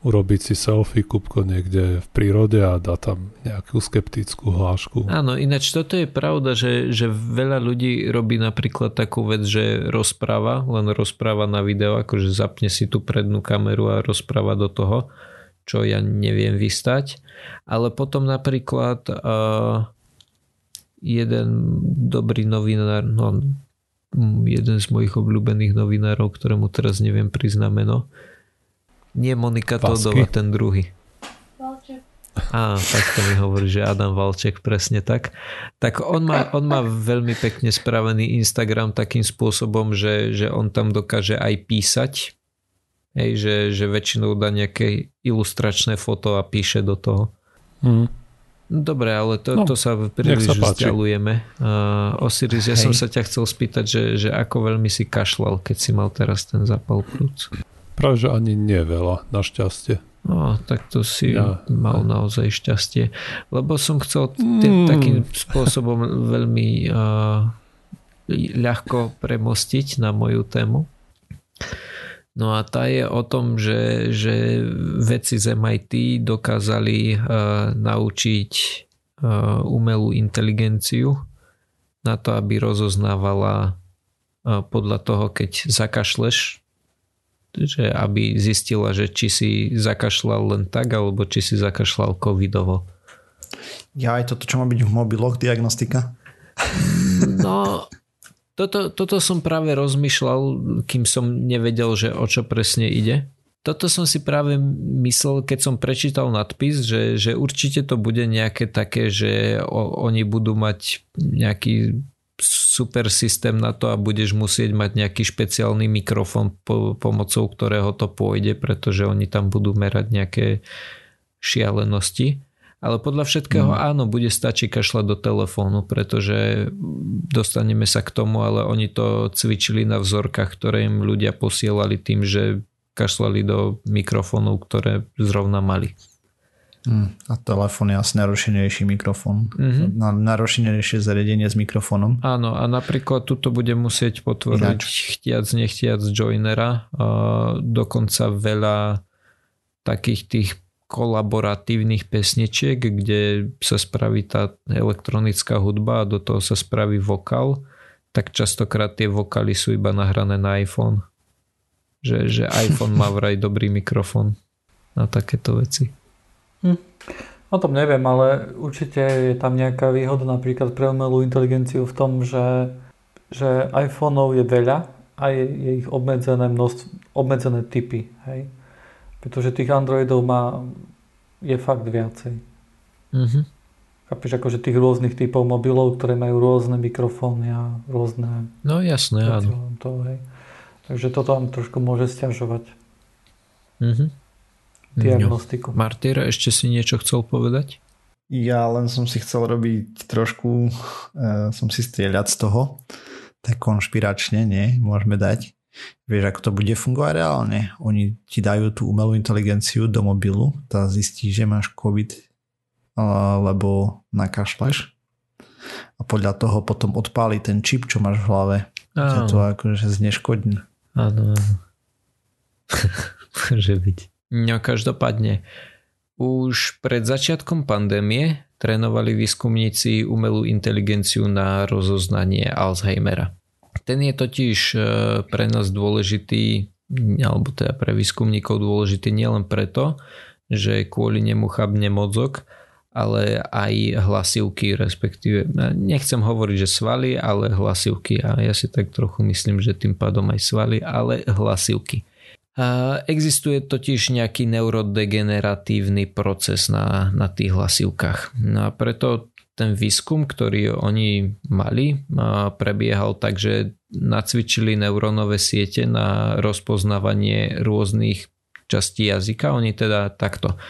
urobiť si selfie kúbko niekde v prírode a dá tam nejakú skeptickú hlášku. Áno, ináč toto je pravda, že, že veľa ľudí robí napríklad takú vec, že rozpráva, len rozpráva na video, akože zapne si tú prednú kameru a rozpráva do toho, čo ja neviem vystať. Ale potom napríklad uh, jeden dobrý novinár, no jeden z mojich obľúbených novinárov, ktorému teraz neviem priznať meno, nie Monika Todova, ten druhý. Valček. Á, tak to mi hovorí, že Adam Valček, presne tak. Tak on má, on má veľmi pekne spravený Instagram takým spôsobom, že, že on tam dokáže aj písať. Hej, že, že väčšinou dá nejaké ilustračné foto a píše do toho. Mm. Dobre, ale to, no, to sa príliš vzdialujeme. Uh, Osiris, ja Hej. som sa ťa chcel spýtať, že, že ako veľmi si kašlal, keď si mal teraz ten zapal plúc. Práve, že ani nie veľa, našťastie. No, tak to si ja. mal naozaj šťastie. Lebo som chcel tým, mm. takým spôsobom veľmi uh, ľahko premostiť na moju tému. No a tá je o tom, že, že vedci z MIT dokázali uh, naučiť uh, umelú inteligenciu na to, aby rozoznávala uh, podľa toho, keď zakašleš že aby zistila, že či si zakašľal len tak, alebo či si zakašľal covidovo. Ja aj toto, čo má byť v mobiloch, diagnostika? No, toto, toto som práve rozmýšľal, kým som nevedel, že o čo presne ide. Toto som si práve myslel, keď som prečítal nadpis, že, že určite to bude nejaké také, že o, oni budú mať nejaký super systém na to a budeš musieť mať nejaký špeciálny mikrofón po, pomocou ktorého to pôjde, pretože oni tam budú merať nejaké šialenosti. Ale podľa všetkého mm. áno, bude stačiť kašľať do telefónu, pretože dostaneme sa k tomu, ale oni to cvičili na vzorkách, ktoré im ľudia posielali tým, že kašľali do mikrofónov, ktoré zrovna mali. Mm, a telefón je asi narušenejší mikrofón. Mm-hmm. Na, narušenejšie zariadenie s mikrofónom. Áno, a napríklad tuto bude musieť potvoriť Ináč. chtiac, nechtiac joinera. A dokonca veľa takých tých kolaboratívnych pesničiek, kde sa spraví tá elektronická hudba a do toho sa spraví vokál, tak častokrát tie vokály sú iba nahrané na iPhone. Že, že iPhone má vraj dobrý mikrofón na takéto veci. Hm. O tom neviem, ale určite je tam nejaká výhoda napríklad pre umelú inteligenciu v tom, že, že iPhoneov je veľa a je, je ich obmedzené, množstvo, obmedzené typy. Hej? Pretože tých Androidov má, je fakt viacej. Mm-hmm. Chápeš, akože tých rôznych typov mobilov, ktoré majú rôzne mikrofóny a rôzne... No jasné, áno. To, hej. Takže toto vám trošku môže stiažovať. Mm-hmm diagnostiku. No. Martyr, ešte si niečo chcel povedať? Ja len som si chcel robiť trošku, uh, som si strieľať z toho, tak konšpiračne, nie, môžeme dať. Vieš, ako to bude fungovať reálne. Oni ti dajú tú umelú inteligenciu do mobilu, tá zistí, že máš COVID, alebo nakašľaš a podľa toho potom odpáli ten čip, čo máš v hlave. Áno. to akože zneškodní. Áno, áno. Môže byť. No každopádne, už pred začiatkom pandémie trénovali výskumníci umelú inteligenciu na rozoznanie Alzheimera. Ten je totiž e, pre nás dôležitý, alebo teda pre výskumníkov dôležitý nielen preto, že kvôli nemu chabne mozog, ale aj hlasivky, respektíve, nechcem hovoriť, že svaly, ale hlasivky a ja si tak trochu myslím, že tým pádom aj svaly, ale hlasivky. Existuje totiž nejaký neurodegeneratívny proces na, na tých hlasivkách. No a preto ten výskum, ktorý oni mali, prebiehal tak, že nacvičili neurónové siete na rozpoznávanie rôznych častí jazyka. Oni teda takto.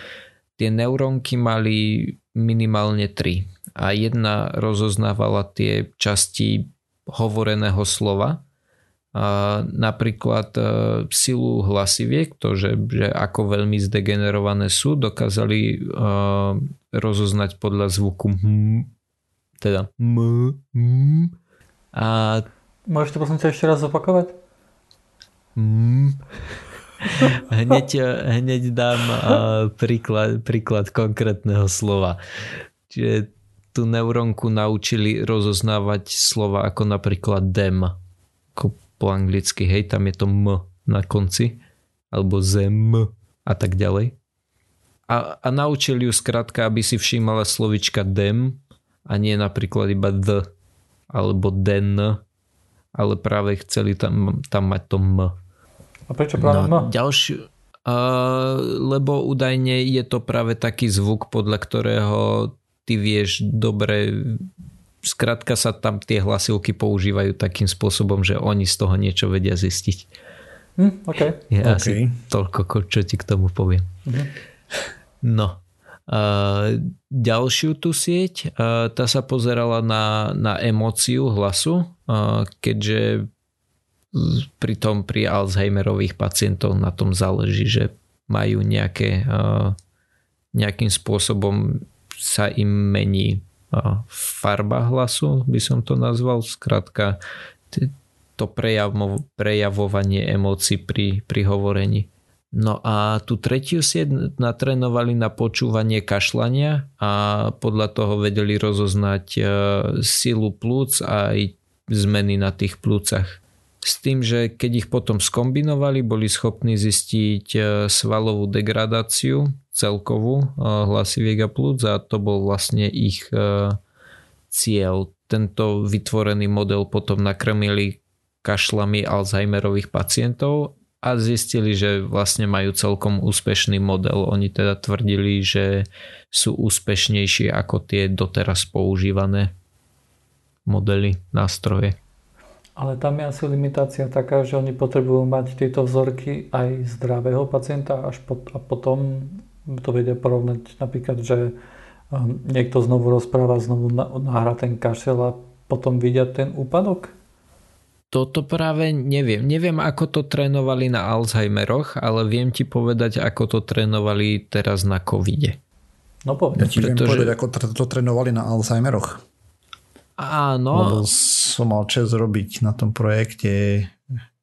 Tie neurónky mali minimálne tri a jedna rozoznávala tie časti hovoreného slova napríklad e, silu hlasiviek, to, že, že ako veľmi zdegenerované sú, dokázali e, rozoznať podľa zvuku hm, teda m, m, a Môžeš to prosím ešte raz zopakovať? M, hneď, hneď dám príklad, príklad konkrétneho slova. Čiže tú neurónku naučili rozoznávať slova ako napríklad dem, ako po anglicky, hej, tam je to m na konci, alebo zem a tak ďalej. A, a naučili ju skrátka, aby si všímala slovička dem a nie napríklad iba the alebo den, ale práve chceli tam, tam mať to m. A prečo práve no, m? Ďalšiu, uh, lebo údajne je to práve taký zvuk, podľa ktorého ty vieš dobre skrátka sa tam tie hlasivky používajú takým spôsobom, že oni z toho niečo vedia zistiť. Hm, okay. Je okay. asi toľko, čo ti k tomu poviem. Mm-hmm. No. Uh, ďalšiu tú sieť, uh, tá sa pozerala na, na emóciu hlasu, uh, keďže pri tom pri Alzheimerových pacientov na tom záleží, že majú nejaké nejakým spôsobom sa im mení farba hlasu, by som to nazval. Skrátka to prejavo, prejavovanie emócií pri, pri hovorení. No a tú tretiu sieť natrénovali na počúvanie kašlania a podľa toho vedeli rozoznať e, silu plúc a aj zmeny na tých plúcach. S tým, že keď ich potom skombinovali, boli schopní zistiť e, svalovú degradáciu celkovú e, hlasiviek a plúc a to bol vlastne ich cieľ. Tento vytvorený model potom nakrmili kašlami Alzheimerových pacientov a zistili, že vlastne majú celkom úspešný model. Oni teda tvrdili, že sú úspešnejšie ako tie doteraz používané modely, nástroje. Ale tam je asi limitácia taká, že oni potrebujú mať tieto vzorky aj zdravého pacienta až pot- a potom to vedia porovnať napríklad, že um, niekto znovu rozpráva, znovu nahra ten kašel a potom vidia ten úpadok? Toto práve neviem. Neviem, ako to trénovali na Alzheimeroch, ale viem ti povedať, ako to trénovali teraz na covide. No povedz. Ja ti Pretože... viem povedať, ako to trénovali na Alzheimeroch. Áno. Lebo som mal čas robiť na tom projekte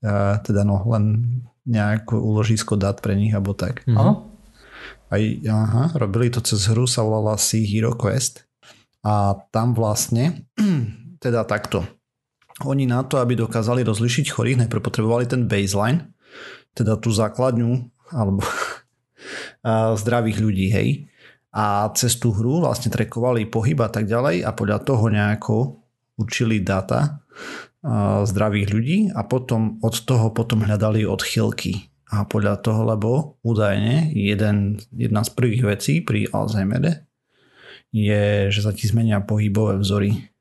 a teda no, len nejaké úložisko dát pre nich alebo tak. Mhm. Aj, aha, robili to cez hru, sa volala Sea Hero Quest a tam vlastne teda takto oni na to, aby dokázali rozlišiť chorých, najprv potrebovali ten baseline, teda tú základňu alebo zdravých ľudí, hej. A cez tú hru vlastne trekovali pohyb a tak ďalej a podľa toho nejako učili data zdravých ľudí a potom od toho potom hľadali odchylky. A podľa toho, lebo údajne jeden, jedna z prvých vecí pri Alzheimere je, že sa ti zmenia pohybové vzory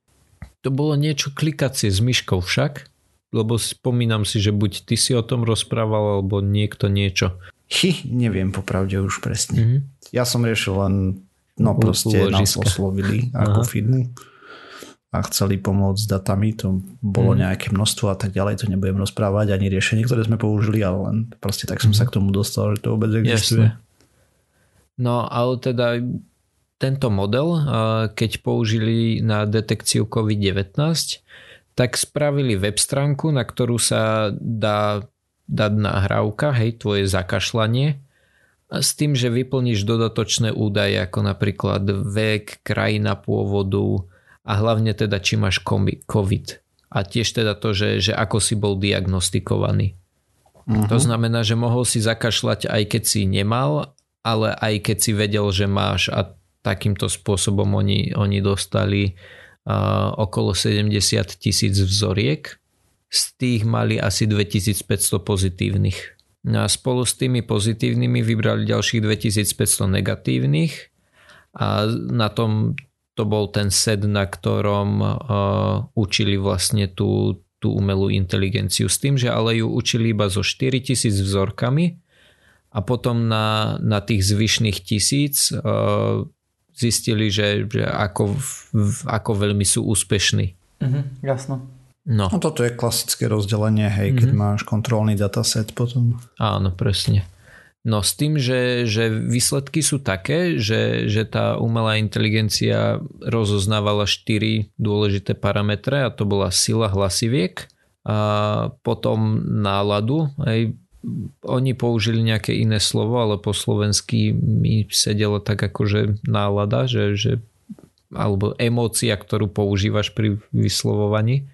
to bolo niečo klikacie s myškou však, lebo spomínam si, že buď ty si o tom rozprával, alebo niekto niečo. Chy, neviem popravde už presne. Mm-hmm. Ja som riešil len, no proste nás oslovili ako Aha. firmu a chceli pomôcť s datami, to bolo mm. nejaké množstvo a tak ďalej, to nebudem rozprávať, ani riešenie, ktoré sme použili, ale len proste tak som sa k tomu dostal, že to vôbec existuje. Jasne. No ale teda tento model, keď použili na detekciu COVID-19, tak spravili web stránku, na ktorú sa dá dať nahrávka, hej, tvoje zakašľanie, s tým, že vyplníš dodatočné údaje ako napríklad vek, krajina pôvodu a hlavne teda či máš COVID. A tiež teda to, že, že ako si bol diagnostikovaný. Uh-huh. To znamená, že mohol si zakašľať aj keď si nemal, ale aj keď si vedel, že máš a takýmto spôsobom oni, oni dostali uh, okolo 70 tisíc vzoriek. Z tých mali asi 2500 pozitívnych. No a spolu s tými pozitívnymi vybrali ďalších 2500 negatívnych a na tom to bol ten set, na ktorom uh, učili vlastne tú, tú umelú inteligenciu. S tým, že ale ju učili iba so 4000 vzorkami a potom na, na tých zvyšných tisíc uh, zistili, že, že ako, ako veľmi sú úspešní. Mhm, jasno. No. no toto je klasické rozdelenie, hej, mm-hmm. keď mhm. máš kontrolný dataset potom. Áno, presne. No s tým, že, že výsledky sú také, že, že tá umelá inteligencia rozoznávala štyri dôležité parametre a to bola sila hlasiviek, a potom náladu, aj oni použili nejaké iné slovo, ale po slovensky mi sedelo tak akože nálada, že, že alebo emócia, ktorú používaš pri vyslovovaní.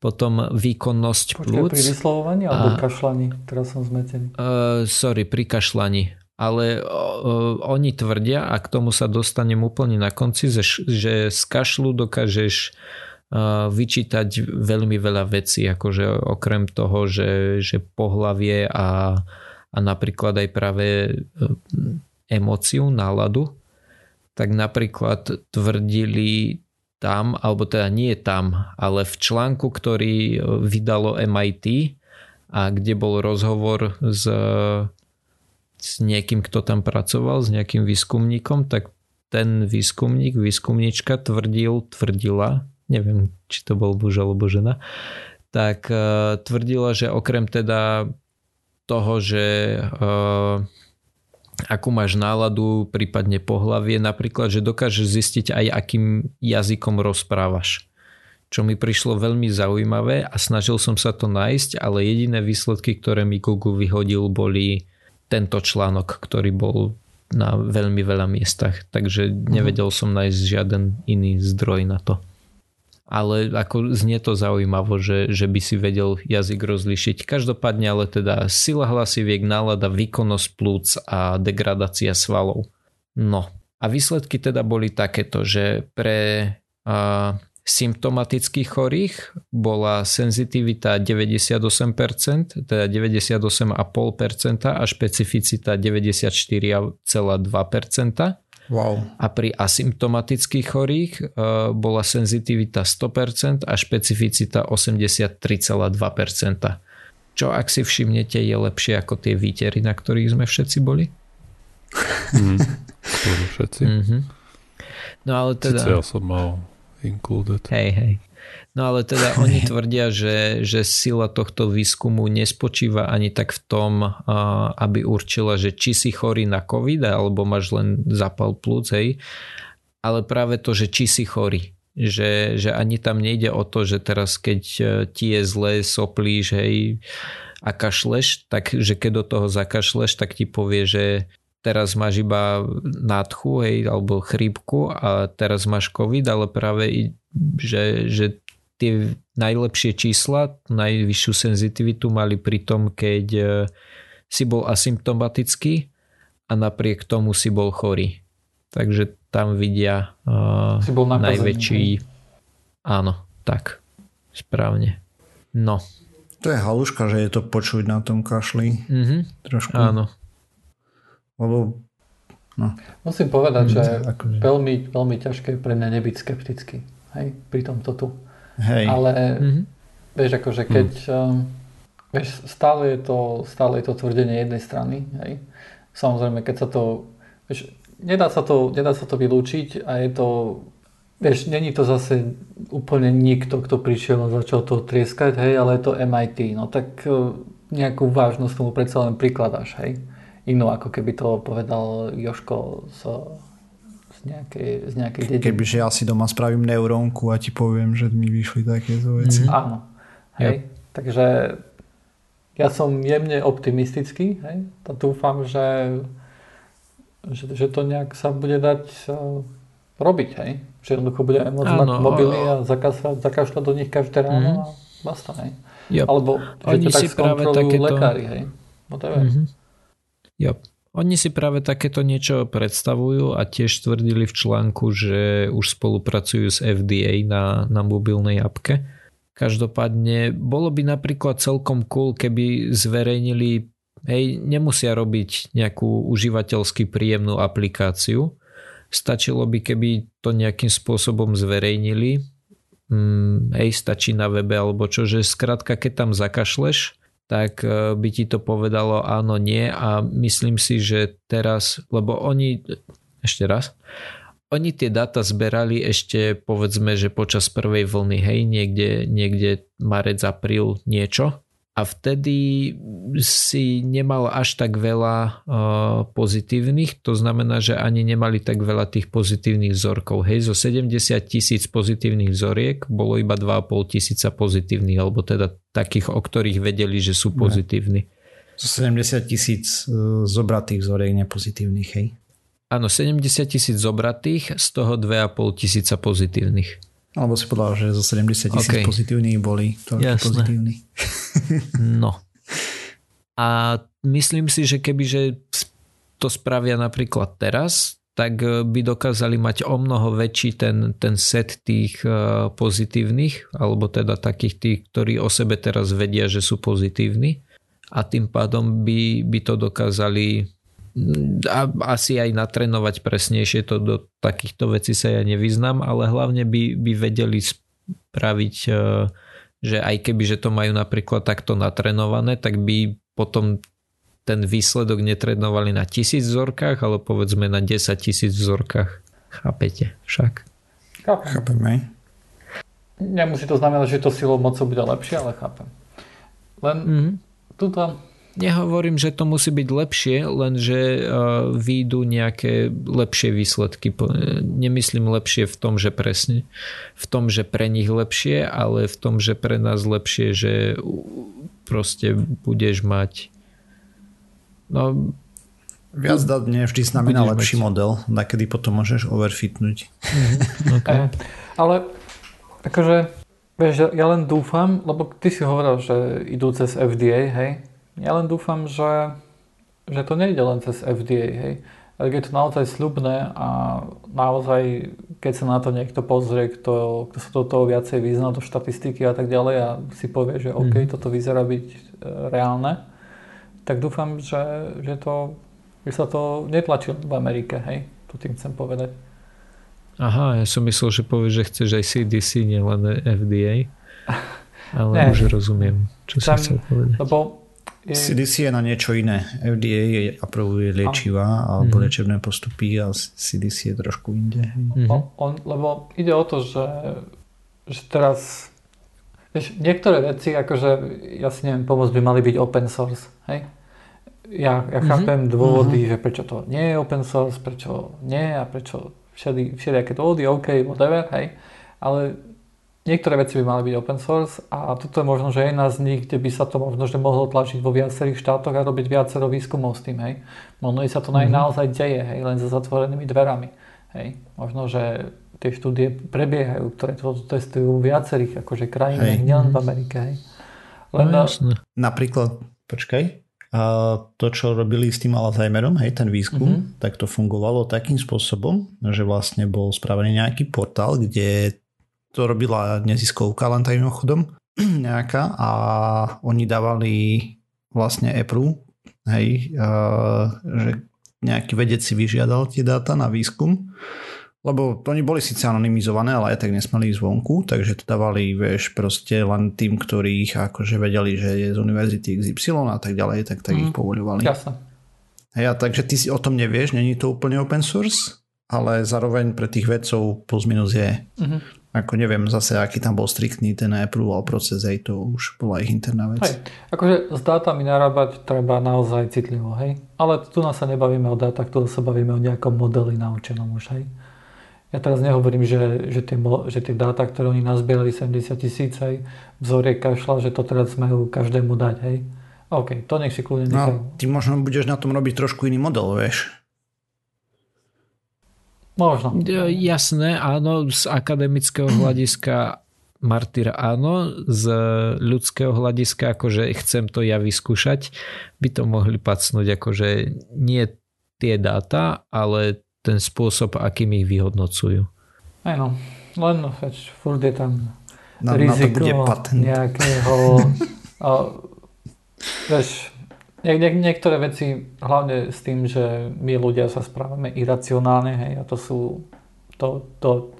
Potom výkonnosť Počkej, plúc. pri vyslovovaní alebo a, kašľaní? Teraz som zmetený. Uh, sorry, pri kašľaní. Ale uh, oni tvrdia, a k tomu sa dostanem úplne na konci, že, že z kašľu dokážeš vyčítať veľmi veľa vecí, akože okrem toho, že, že pohlavie a, a napríklad aj práve emóciu, náladu, tak napríklad tvrdili tam, alebo teda nie tam, ale v článku, ktorý e, vydalo MIT a kde bol rozhovor s, s niekým, kto tam pracoval, s nejakým výskumníkom, tak ten výskumník, výskumnička tvrdil, tvrdila, neviem, či to bol muž alebo žena, tak uh, tvrdila, že okrem teda toho, že uh, akú máš náladu, prípadne pohlavie, napríklad, že dokážeš zistiť aj akým jazykom rozprávaš. Čo mi prišlo veľmi zaujímavé a snažil som sa to nájsť, ale jediné výsledky, ktoré mi Google vyhodil, boli tento článok, ktorý bol na veľmi veľa miestach. Takže nevedel som nájsť žiaden iný zdroj na to ale ako znie to zaujímavo, že, že by si vedel jazyk rozlišiť. Každopádne ale teda sila hlasiviek, nálada, výkonnosť plúc a degradácia svalov. No a výsledky teda boli takéto, že pre a, symptomatických chorých bola senzitivita 98%, teda 98,5% a špecificita 94,2%. Wow. A pri asymptomatických chorých uh, bola senzitivita 100% a špecificita 83,2%. Čo ak si všimnete je lepšie ako tie výtery, na ktorých sme všetci boli? Mm, všetci. Mm-hmm. No ale teda... Sice ja som mal included. Hej, hej. No ale teda oni tvrdia, že, že sila tohto výskumu nespočíva ani tak v tom, aby určila, že či si chorý na COVID alebo máš len zapal plúc, hej, ale práve to, že či si chorý. Že, že ani tam nejde o to, že teraz keď e, ti je zle, soplíš, hej, a kašleš, tak že keď do toho zakašleš, tak ti povie, že teraz máš iba nádchu, hej, alebo chrípku a teraz máš COVID, ale práve že, že tie najlepšie čísla, najvyššiu senzitivitu mali pri tom, keď e, si bol asymptomatický a napriek tomu si bol chorý. Takže tam vidia uh, si bol najväčší... Áno, tak. Správne. No. To je haluška, že je to počuť na tom kašli. Mm-hmm. Trošku. Áno. Lebo No. Musím povedať, že akože... veľmi, veľmi ťažké je pre mňa nebyť skeptický. Hej, pri tomto tu. Hej. Ale mm-hmm. vieš, akože keď mm. vieš, stále je, to, stále je to tvrdenie jednej strany, hej. Samozrejme, keď sa to, vieš, nedá sa to, nedá sa to vylúčiť a je to, vieš, není to zase úplne nikto, kto prišiel a začal to trieskať, hej, ale je to MIT, no tak e, nejakú vážnosť tomu predsa len prikladáš, hej. Inú, ako keby to povedal Joško z z nejakej, z nejakej dediny. Kebyže ja si doma spravím neurónku a ti poviem, že mi vyšli takéto veci. Mm. Áno. Hej. Yep. Takže ja som jemne optimistický hej? a dúfam, že, že, že to nejak sa bude dať uh, robiť. Hej? Že jednoducho budeme môcť mať mobily a zakašľať do nich každé ráno mm. a basta. Hej? Yep. Alebo že Oni to tak skontrolujú takéto... lekári. Hej? Whatever. Mm-hmm. Yep. Oni si práve takéto niečo predstavujú a tiež tvrdili v článku, že už spolupracujú s FDA na, na mobilnej apke. Každopádne bolo by napríklad celkom cool, keby zverejnili, hej, nemusia robiť nejakú užívateľsky príjemnú aplikáciu. Stačilo by, keby to nejakým spôsobom zverejnili. Hmm, hej, stačí na webe alebo čo, že skrátka, keď tam zakašleš, tak e, by ti to povedalo áno, nie. A myslím si, že teraz, lebo oni, ešte raz, oni tie dáta zberali ešte povedzme, že počas prvej vlny, hej, niekde, niekde marec, apríl, niečo a vtedy si nemal až tak veľa uh, pozitívnych, to znamená, že ani nemali tak veľa tých pozitívnych vzorkov. Hej, zo 70 tisíc pozitívnych vzoriek bolo iba 2,5 tisíca pozitívnych, alebo teda takých, o ktorých vedeli, že sú pozitívni. 70 tisíc e, zobratých vzoriek nepozitívnych, hej? Áno, 70 tisíc zobratých, z toho 2,5 tisíca pozitívnych. Alebo si povedal, že zo 70 tisíc okay. pozitívnych boli to pozitívni. No. A myslím si, že keby že to spravia napríklad teraz, tak e, by dokázali mať o mnoho väčší ten, ten set tých e, pozitívnych, alebo teda takých tých, ktorí o sebe teraz vedia, že sú pozitívni a tým pádom by, by to dokázali a asi aj natrenovať presnejšie to do takýchto vecí sa ja nevyznam, ale hlavne by, by vedeli spraviť, e, že aj keby, že to majú napríklad takto natrenované, tak by potom ten výsledok netrenovali na tisíc vzorkách, ale povedzme na 10 tisíc vzorkách. Chápete však? Chápem. Chápeme. Nemusí to znamenať, že to silou mocou bude lepšie, ale chápem. Len mm-hmm. tuto Nehovorím, že to musí byť lepšie, len že uh, výjdu nejaké lepšie výsledky. Nemyslím lepšie v tom, že presne v tom, že pre nich lepšie, ale v tom, že pre nás lepšie, že proste budeš mať no Viac dát nie vždy znamená lepší mať. model, na kedy potom môžeš overfitnúť. Mm-hmm. Okay. Ale akože, vieš, ja len dúfam, lebo ty si hovoril, že idú cez FDA, hej? Ja len dúfam, že, že to nejde len cez FDA, hej. Ale je to naozaj sľubné a naozaj, keď sa na to niekto pozrie, kto, kto sa do toho viacej vyzná, do štatistiky a tak ďalej a si povie, že OK, mm. toto vyzerá byť e, reálne, tak dúfam, že, že, to, že sa to netlačí v Amerike, hej. To tým chcem povedať. Aha, ja som myslel, že povieš, že chceš aj CDC, nielen FDA. Ale ne, už rozumiem, čo tam, si chcel povedať. Lebo. CDC je na niečo iné. FDA aprobuje liečiva a... alebo mm. liečebné postupy a CDC je trošku inde. Mm-hmm. On, on, lebo ide o to, že, že teraz vieš, niektoré veci, akože ja si neviem, pomoc by mali byť open source. Hej? Ja, ja mm-hmm. chápem dôvody, mm-hmm. že prečo to nie je open source, prečo nie a prečo všeli, všelijaké dôvody, OK, whatever, hej. Ale Niektoré veci by mali byť open source a toto je možno, že jedna z nich, kde by sa to možno že mohlo tlačiť vo viacerých štátoch a robiť viacero výskumov s tým, hej. Možno sa to mm-hmm. naozaj deje, hej, len za zatvorenými dverami, hej. Možno, že tie štúdie prebiehajú, ktoré to testujú v viacerých akože krajinách, nielen v Amerike, hej. Len no, jasne. Napríklad, počkaj, a to, čo robili s tým Alzheimerom, hej, ten výskum, mm-hmm. tak to fungovalo takým spôsobom, že vlastne bol spravený nejaký portál, kde to robila neziskovka len takým chodom nejaká a oni dávali vlastne Apple, hej, uh, že nejaký vedec si vyžiadal tie dáta na výskum, lebo oni boli síce anonymizované, ale aj tak nesmeli ísť zvonku, takže to dávali, vieš, proste len tým, ktorých akože vedeli, že je z univerzity XY a tak ďalej, tak, tak mm. ich povoľovali. Jasne. Hej, a takže ty si o tom nevieš, není to úplne open source, ale zároveň pre tých vedcov plus minus je. Mm-hmm. Ako neviem zase, aký tam bol striktný ten approval proces, aj to už bola ich interná vec. Hej, akože s dátami narábať treba naozaj citlivo, hej. Ale tu nás sa nebavíme o dátach, tu sa bavíme o nejakom modeli naučenom už, hej. Ja teraz nehovorím, že, že, tie, že tie dáta, ktoré oni nazbierali 70 tisíc, hej, vzoriek kašla, že to teraz majú každému dať, hej. OK, to nech si kľudne nechajú. No, ty možno budeš na tom robiť trošku iný model, vieš. Možno. Jasné, áno, z akademického hľadiska martyr áno, z ľudského hľadiska, akože chcem to ja vyskúšať, by to mohli pacnúť, akože nie tie dáta, ale ten spôsob, akým ich vyhodnocujú. Áno, len veď furt je tam na, riziko na to bude nejakého... a, vieš, nie, nie, niektoré veci, hlavne s tým, že my ľudia sa správame iracionálne, hej, a to sú to, to,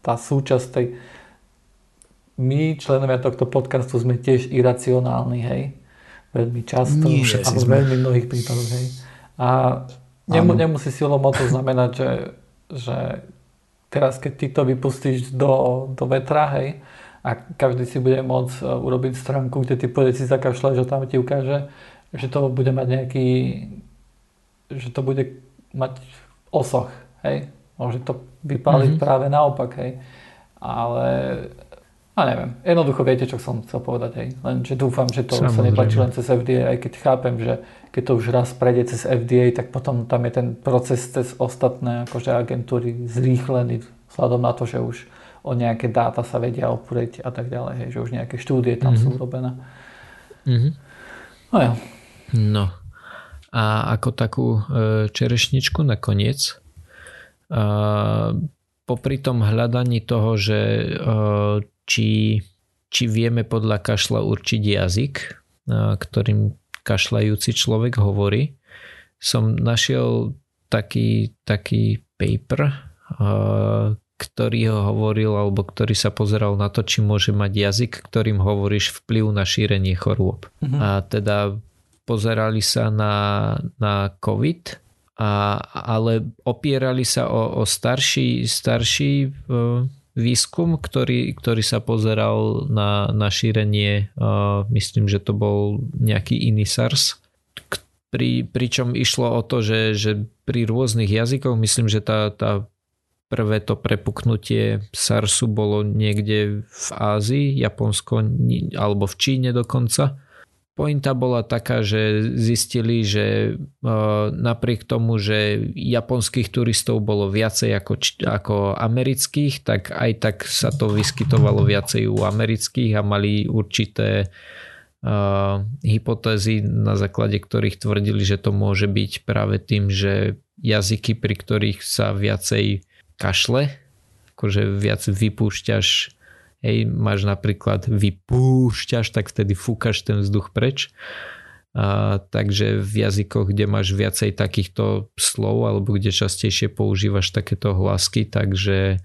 tá súčasť tej... My, členovia tohto podcastu, sme tiež iracionálni, hej. Veľmi často, Nie, a v veľmi mnohých prípadoch, hej. A nemu, nemusí silou to znamenať, že, že teraz, keď ty to vypustíš do, do vetra, hej, a každý si bude môcť e, urobiť stránku, kde ty pôjdeš si zakašľať, že tam ti ukáže, že to bude mať nejaký, že to bude mať osoch, hej. Môže to vypáliť mm-hmm. práve naopak, hej. Ale A neviem, jednoducho viete, čo som chcel povedať. Hej. Len, že dúfam, že to Samozrejme. sa nepáči len cez FDA, aj keď chápem, že keď to už raz prejde cez FDA, tak potom tam je ten proces cez ostatné akože agentúry zrýchlený vzhľadom na to, že už o nejaké dáta sa vedia oprieť a tak ďalej, hej, že už nejaké štúdie tam mm-hmm. sú urobené. Mm-hmm. No jo. No. A ako takú e, čerešničku nakoniec, popri tom hľadaní toho, že e, či, či vieme podľa kašla určiť jazyk, ktorým kašľajúci človek hovorí. Som našiel taký, taký paper, ktorý ho hovoril, alebo ktorý sa pozeral na to, či môže mať jazyk, ktorým hovoríš vplyv na šírenie chorôb. Uh-huh. A teda pozerali sa na, na COVID, a, ale opierali sa o, o starší, starší výskum, ktorý, ktorý sa pozeral na, na šírenie, uh, myslím, že to bol nejaký iný SARS, pri, pričom išlo o to, že, že pri rôznych jazykoch, myslím, že tá, tá prvé to prepuknutie SARSu bolo niekde v Ázii, Japonsko alebo v Číne dokonca Pointa bola taká, že zistili, že uh, napriek tomu, že japonských turistov bolo viacej ako, ako amerických, tak aj tak sa to vyskytovalo viacej u amerických a mali určité uh, hypotézy, na základe ktorých tvrdili, že to môže byť práve tým, že jazyky, pri ktorých sa viacej kašle, akože viac vypúšťaš hej, máš napríklad vypúšťaš, tak vtedy fúkaš ten vzduch preč. A, takže v jazykoch, kde máš viacej takýchto slov alebo kde častejšie používaš takéto hlasky, takže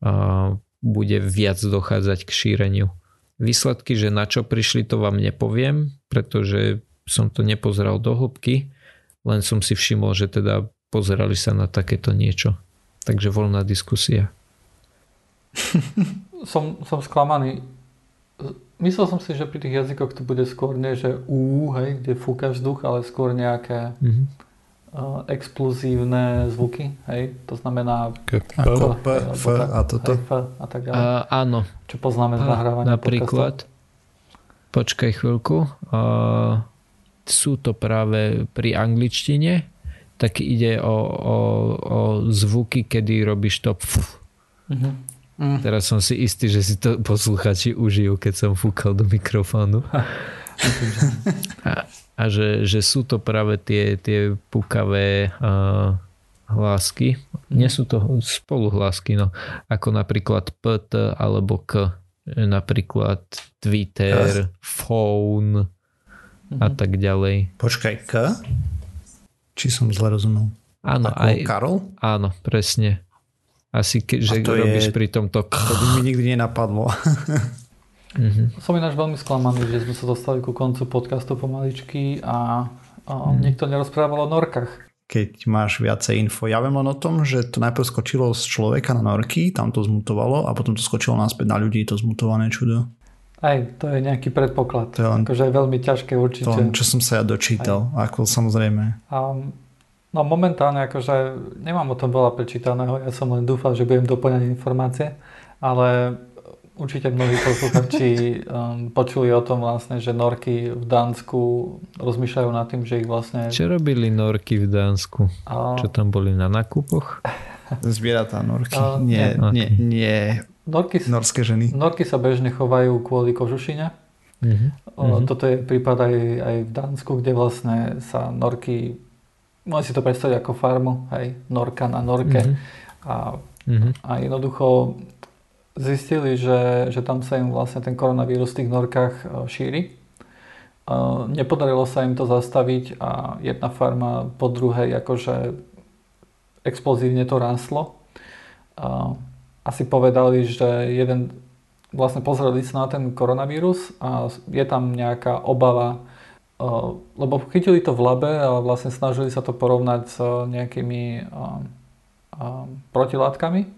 a, bude viac dochádzať k šíreniu. Výsledky, že na čo prišli, to vám nepoviem, pretože som to nepozeral do hĺbky, len som si všimol, že teda pozerali sa na takéto niečo. Takže voľná diskusia. som, som sklamaný. Myslel som si, že pri tých jazykoch to bude skôr nie, že ú, hej, kde fúka vzduch, ale skôr nejaké mm-hmm. uh, explozívne zvuky, hej, to znamená K, ako P, F a toto. F a tak ďalej. Uh, áno. Čo poznáme z nahrávania Napríklad, podcastov. počkaj chvíľku, uh, sú to práve pri angličtine, tak ide o, o, o zvuky, kedy robíš to pf. Uh-huh. Mm. Teraz som si istý, že si to posluchači užijú, keď som fúkal do mikrofónu. a, a že, že sú to práve tie, tie pukavé uh, hlásky. Mm. Nie sú to spoluhlásky, no. Ako napríklad PT alebo K. Napríklad Twitter, phone a mhm. tak ďalej. Počkaj, K? Či som zle rozumel? Áno, Ako aj, Karol? Áno, presne. Asi ke, že to robíš je, pri tomto... To by mi nikdy nenapadlo. mm-hmm. Som ináč veľmi sklamaný, že sme sa dostali ku koncu podcastu pomaličky a, a mm. niekto nerozprával o norkách. Keď máš viacej info. Ja viem len o tom, že to najprv skočilo z človeka na norky, tam to zmutovalo a potom to skočilo naspäť na ľudí, to zmutované čudo. Aj, to je nejaký predpoklad. To je len, akože je veľmi ťažké určite. To, čo som sa ja dočítal, Aj. ako samozrejme. Um, No momentálne akože nemám o tom veľa prečítaného, ja som len dúfal, že budem doplňať informácie, ale určite mnohí posluchači um, počuli o tom vlastne, že norky v Dánsku rozmýšľajú nad tým, že ich vlastne... Čo robili norky v Dánsku? A... Čo tam boli na nákupoch? Zvieratá norky. A... Nie, okay. nie, nie. Norky, norské ženy. Norky sa bežne chovajú kvôli kožušine. Uh-huh. Uh-huh. Toto je prípad aj, aj v Dánsku, kde vlastne sa norky Môžete si to predstaviť ako farmu, hej, norka na norke. Mm-hmm. A, mm-hmm. a jednoducho zistili, že, že tam sa im vlastne ten koronavírus v tých norkách e, šíri. E, nepodarilo sa im to zastaviť a jedna farma po druhej akože explozívne to rástlo. Asi povedali, že jeden vlastne pozreli sa na ten koronavírus a je tam nejaká obava lebo chytili to v labe a vlastne snažili sa to porovnať s nejakými protilátkami.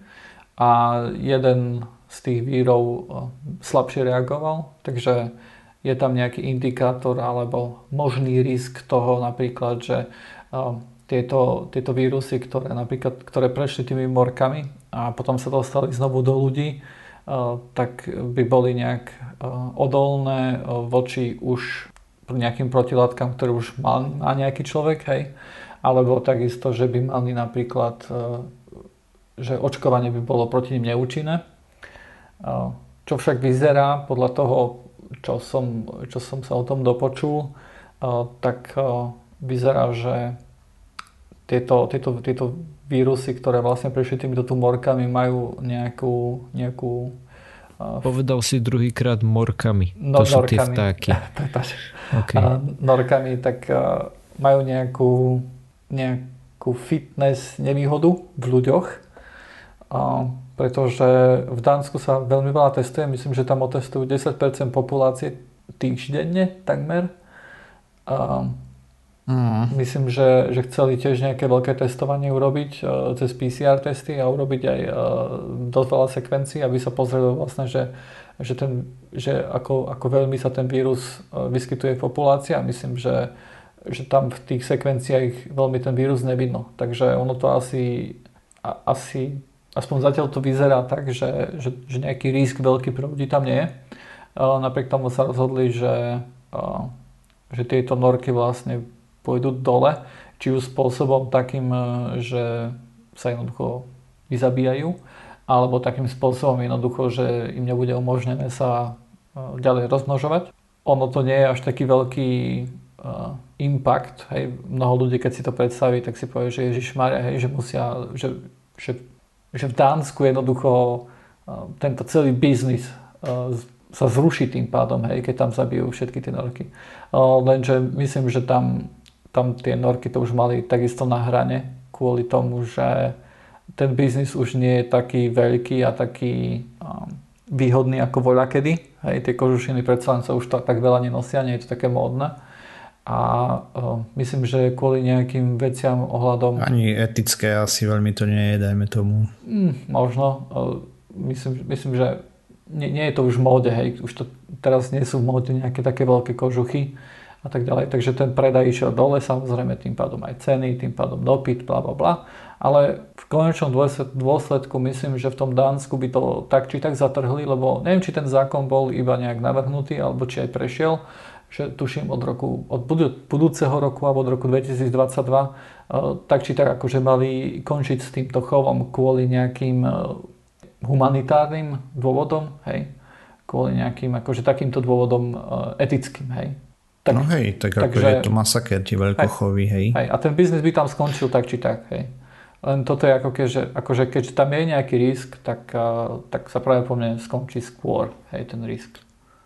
A jeden z tých vírov slabšie reagoval, takže je tam nejaký indikátor alebo možný risk toho napríklad, že tieto, tieto vírusy, ktoré napríklad ktoré prešli tými morkami a potom sa dostali znovu do ľudí, tak by boli nejak odolné voči už nejakým protilátkam, ktoré už má, má nejaký človek, hej. Alebo takisto, že by mali napríklad, že očkovanie by bolo proti nim neúčinné. Čo však vyzerá podľa toho, čo som, čo som sa o tom dopočul, tak vyzerá, že tieto, tieto, tieto vírusy, ktoré vlastne prešli týmito tumorkami, majú nejakú, nejakú Povedal si druhýkrát morkami. No, to sú norkami. tie vtáky. okay. norkami, tak majú nejakú, nejakú fitness nevýhodu v ľuďoch, pretože v Dánsku sa veľmi veľa testuje. Myslím, že tam otestujú 10% populácie týždenne takmer. Mm. Myslím, že, že chceli tiež nejaké veľké testovanie urobiť uh, cez PCR testy a urobiť aj uh, dosť veľa sekvencií, aby sa pozreli vlastne, že, že, ten, že ako, ako veľmi sa ten vírus uh, vyskytuje v populácii a myslím, že, že tam v tých sekvenciách veľmi ten vírus nevidno. Takže ono to asi, a, asi aspoň zatiaľ to vyzerá tak, že, že, že nejaký risk veľký pre ľudí tam nie je. Uh, napriek tomu sa rozhodli, že, uh, že tieto norky vlastne pôjdu dole, či už spôsobom takým, e, že sa jednoducho vyzabíjajú, alebo takým spôsobom jednoducho, že im nebude umožnené sa e, ďalej rozmnožovať. Ono to nie je až taký veľký uh, impact. Hej. Mnoho ľudí, keď si to predstaví, tak si povie, že Ježiš Maria, hej, že musia, že, že, že v Dánsku jednoducho uh, tento celý biznis uh, sa zruší tým pádom, hej, keď tam zabijú všetky tie norky. Uh, lenže myslím, že tam tam tie norky to už mali takisto na hrane kvôli tomu, že ten biznis už nie je taký veľký a taký um, výhodný ako voľa kedy. Hej, tie kožušiny predsa len sa už to, tak veľa nenosia, nie je to také módne. A uh, myslím, že kvôli nejakým veciam ohľadom... Ani etické asi veľmi to nie je, dajme tomu. Mm, možno. Uh, myslím, myslím, že nie, nie je to už v móde, hej. Už to teraz nie sú v móde nejaké také veľké kožuchy a tak ďalej. Takže ten predaj išiel dole, samozrejme tým pádom aj ceny, tým pádom dopyt, bla bla bla. Ale v konečnom dôsledku myslím, že v tom Dánsku by to tak či tak zatrhli, lebo neviem, či ten zákon bol iba nejak navrhnutý, alebo či aj prešiel, že tuším od roku, od budúceho roku alebo od roku 2022, eh, tak či tak akože mali končiť s týmto chovom kvôli nejakým eh, humanitárnym dôvodom, hej, kvôli nejakým akože takýmto dôvodom eh, etickým, hej. Tak, no hej, tak ako takže, je to masaker, tie veľkochovy, hej. hej. A ten biznis by tam skončil tak či tak, hej. Len toto je ako keďže, akože keďže tam je nejaký risk, tak, tak sa práve po mne skončí skôr, hej, ten risk.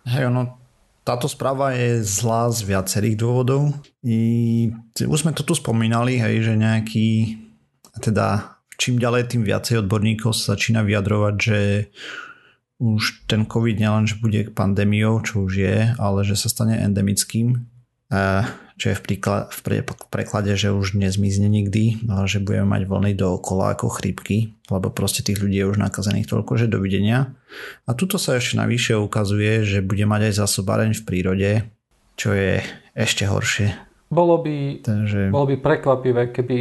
Hej, ono, táto správa je zlá z viacerých dôvodov. I, už sme to tu spomínali, hej, že nejaký, teda čím ďalej, tým viacej odborníkov sa začína vyjadrovať, že už ten COVID nielenže bude pandémiou, čo už je, ale že sa stane endemickým, čo je v, príklad, v preklade, že už nezmizne nikdy, ale že budeme mať vlny dookola ako chrípky, lebo proste tých ľudí je už nakazených toľko, že dovidenia. A tuto sa ešte navyše ukazuje, že bude mať aj zásobáreň v prírode, čo je ešte horšie. Bolo by, Takže... bolo by prekvapivé, keby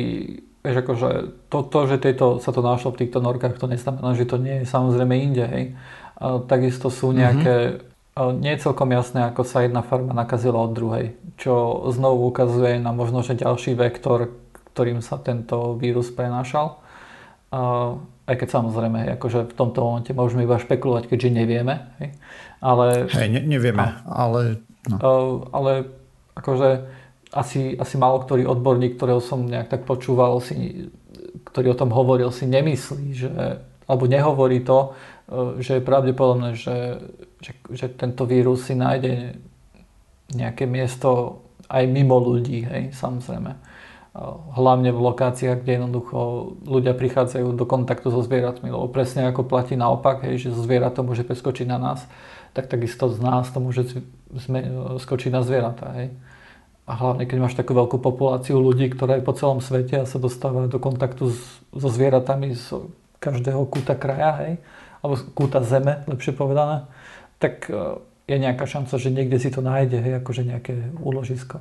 vieš, akože to, to, že tieto, sa to našlo v týchto norkách, to neznamená, že to nie je samozrejme inde, hej. Takisto sú mhm. nejaké mm-hmm. nie je celkom jasné, ako sa jedna farma nakazila od druhej, čo znovu ukazuje na možno, že ďalší vektor, ktorým sa tento vírus prenášal. Aj keď samozrejme, akože v tomto momente môžeme iba špekulovať, keďže nevieme. Hej. Ale, hej, ne, nevieme, a, ale... No. Ale akože asi, asi málo ktorý odborník, ktorého som nejak tak počúval, si, ktorý o tom hovoril, si nemyslí, že, alebo nehovorí to, E, že je pravdepodobné, že, že, že tento vírus si nájde nejaké miesto aj mimo ľudí, hej, samozrejme. Hlavne v lokáciách, kde jednoducho ľudia prichádzajú do kontaktu so zvieratmi, lebo presne ako platí naopak, hej, že zvieratá môže preskočiť na nás, tak takisto z nás to môže skočiť na zvieratá. Hej. A hlavne, keď máš takú veľkú populáciu ľudí, ktorá je po celom svete a sa dostáva do kontaktu so zvieratami z každého kúta kraja, hej, alebo kúta zeme, lepšie povedané, tak e, je nejaká šanca, že niekde si to nájde, hej, akože nejaké úložisko.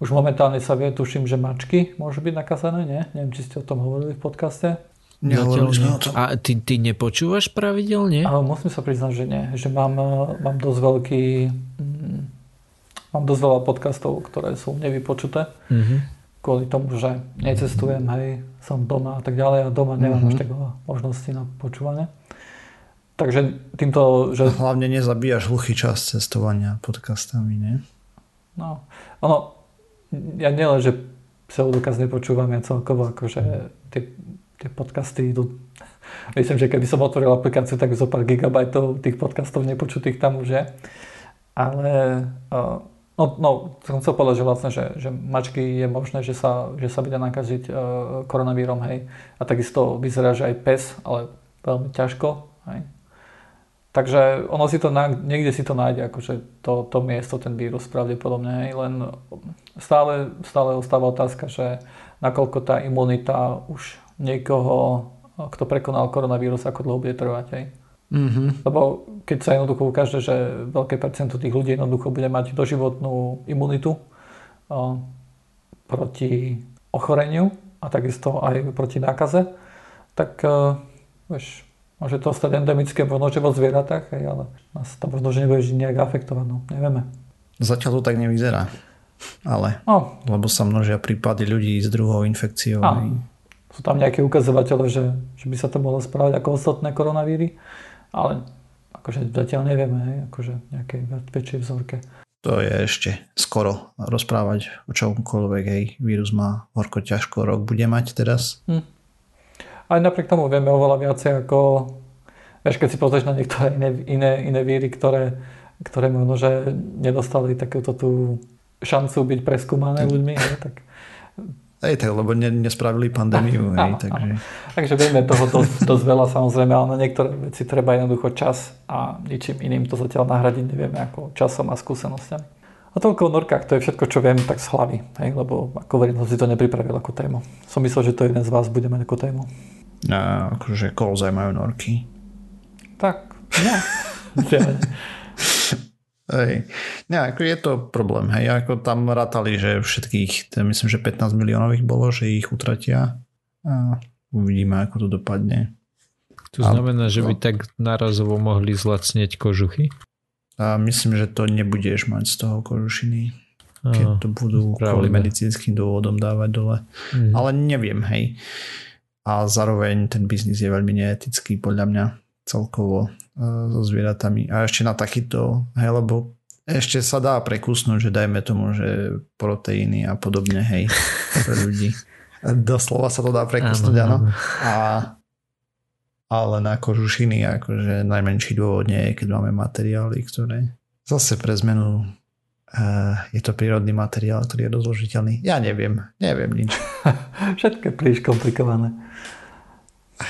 Už momentálne sa vie, tuším, že mačky môžu byť nakazané, nie? Neviem, či ste o tom hovorili v podcaste. Nehovorili sme o tom. A ty, ty nepočúvaš pravidelne? Ale musím sa priznať, že nie. Že mám, mám dosť veľký... Mm, mám dosť veľa podcastov, ktoré sú nevypočuté. Mm-hmm. Kvôli tomu, že necestujem, hej, som doma a tak ďalej a doma nemám mm-hmm. až tak veľa možností na počúvanie. Takže týmto... Že... Hlavne nezabíjaš hluchý čas cestovania podcastami, nie? No, ono, ja nielen, že pseudokaz nepočúvam, ja celkovo akože tie tie podcasty idú... Myslím, že keby som otvoril aplikáciu, tak zo pár gigabajtov tých podcastov nepočutých tam už je. Ale uh, no, no, som chcel povedať, že vlastne, že, že mačky je možné, že sa, že sa bude nakaziť uh, koronavírom, hej. A takisto vyzerá, že aj pes, ale veľmi ťažko, hej. Takže ono si to, niekde si to nájde, akože to, to miesto, ten vírus pravdepodobne, len stále, stále ostáva otázka, že nakoľko tá imunita už niekoho, kto prekonal koronavírus, ako dlho bude trvať. Hej. Mm-hmm. Lebo keď sa jednoducho ukáže, že veľké percento tých ľudí jednoducho bude mať doživotnú imunitu o, proti ochoreniu a takisto aj proti nákaze, tak o, vieš, môže to stať endemické možno, vo zvieratách, hej, ale nás to možno, že nebude nejak afektovať, no nevieme. Zatiaľ to tak nevyzerá. Ale, no. lebo sa množia prípady ľudí s druhou infekciou. No sú tam nejaké ukazovatele, že, že by sa to mohlo správať ako ostatné koronavíry, ale akože zatiaľ nevieme, hej, akože nejakej väčšej vzorke. To je ešte skoro rozprávať o čomkoľvek, hej, vírus má horko ťažko, rok bude mať teraz. Hm. Aj napriek tomu vieme oveľa viacej ako, vieš, keď si pozrieš na niektoré iné, iné, iné víry, ktoré, ktoré možno, že nedostali takúto tú šancu byť preskúmané ľuďmi, hej, tak Hej, tak, lebo ne, nespravili pandémiu. Hej, takže... takže vieme toho dosť, dosť veľa samozrejme, ale na niektoré veci treba jednoducho čas a ničím iným to zatiaľ nahradiť nevieme ako časom a skúsenosťami. A toľko o norkách, to je všetko, čo viem tak z hlavy, hej, lebo ako verím, som si to nepripravil ako tému. Som myslel, že to jeden z vás bude mať ako tému. A akože koho zaujímajú norky? Tak, no. Hej. Nie, ako je to problém. Hej, ako tam rátali, že všetkých, myslím, že 15 miliónov ich bolo, že ich utratia a uvidíme, ako to dopadne. To znamená, a, že by tak narazovo mohli zlacnieť kožuchy? A myslím, že to nebudeš mať z toho kožušiny. Keď to budú kvôli medicínskym dôvodom dávať dole. Mm. Ale neviem, hej. A zároveň ten biznis je veľmi neetický podľa mňa celkovo so zvieratami. A ešte na takýto, hej, lebo ešte sa dá prekusnúť, že dajme tomu, že proteíny a podobne, hej, pre ľudí. Doslova sa to dá prekusnúť, áno. A, ale na kožušiny, akože najmenší dôvod nie je, keď máme materiály, ktoré zase pre zmenu je to prírodný materiál, ktorý je dozložiteľný. Ja neviem, neviem nič. Všetko je príliš komplikované.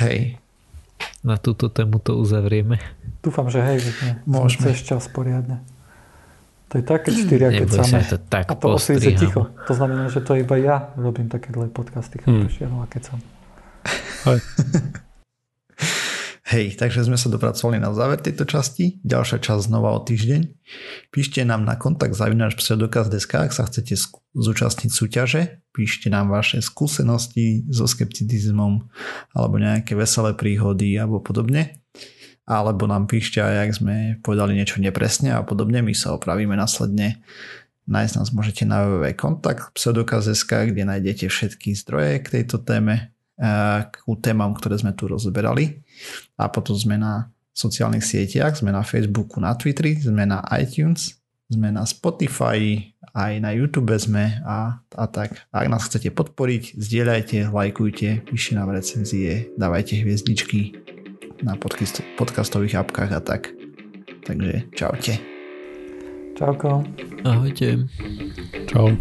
Hej, na túto tému to uzavrieme. Dúfam, že hej, že Môžeme. Cez čas poriadne. To je také štyria, keď sa to tak A to osvíze ticho. To znamená, že to iba ja robím také dlhé podcasty, hmm. a keď som. Hej, takže sme sa dopracovali na záver tejto časti. Ďalšia časť znova o týždeň. Píšte nám na kontakt zavináč pseudokaz.sk, ak sa chcete zúčastniť súťaže. Píšte nám vaše skúsenosti so skepticizmom alebo nejaké veselé príhody alebo podobne. Alebo nám píšte aj, ak sme povedali niečo nepresne a podobne. My sa opravíme následne. Nájsť nás môžete na www.kontakt.pseudokaz.sk, kde nájdete všetky zdroje k tejto téme k témam, ktoré sme tu rozberali. A potom sme na sociálnych sieťach, sme na Facebooku, na Twitteri, sme na iTunes, sme na Spotify, aj na YouTube sme a, a tak. Ak nás chcete podporiť, zdieľajte, lajkujte, píšte nám recenzie, dávajte hviezdičky na podcast, podcastových apkách a tak. Takže čaute. Čauko. Ahojte. Čau.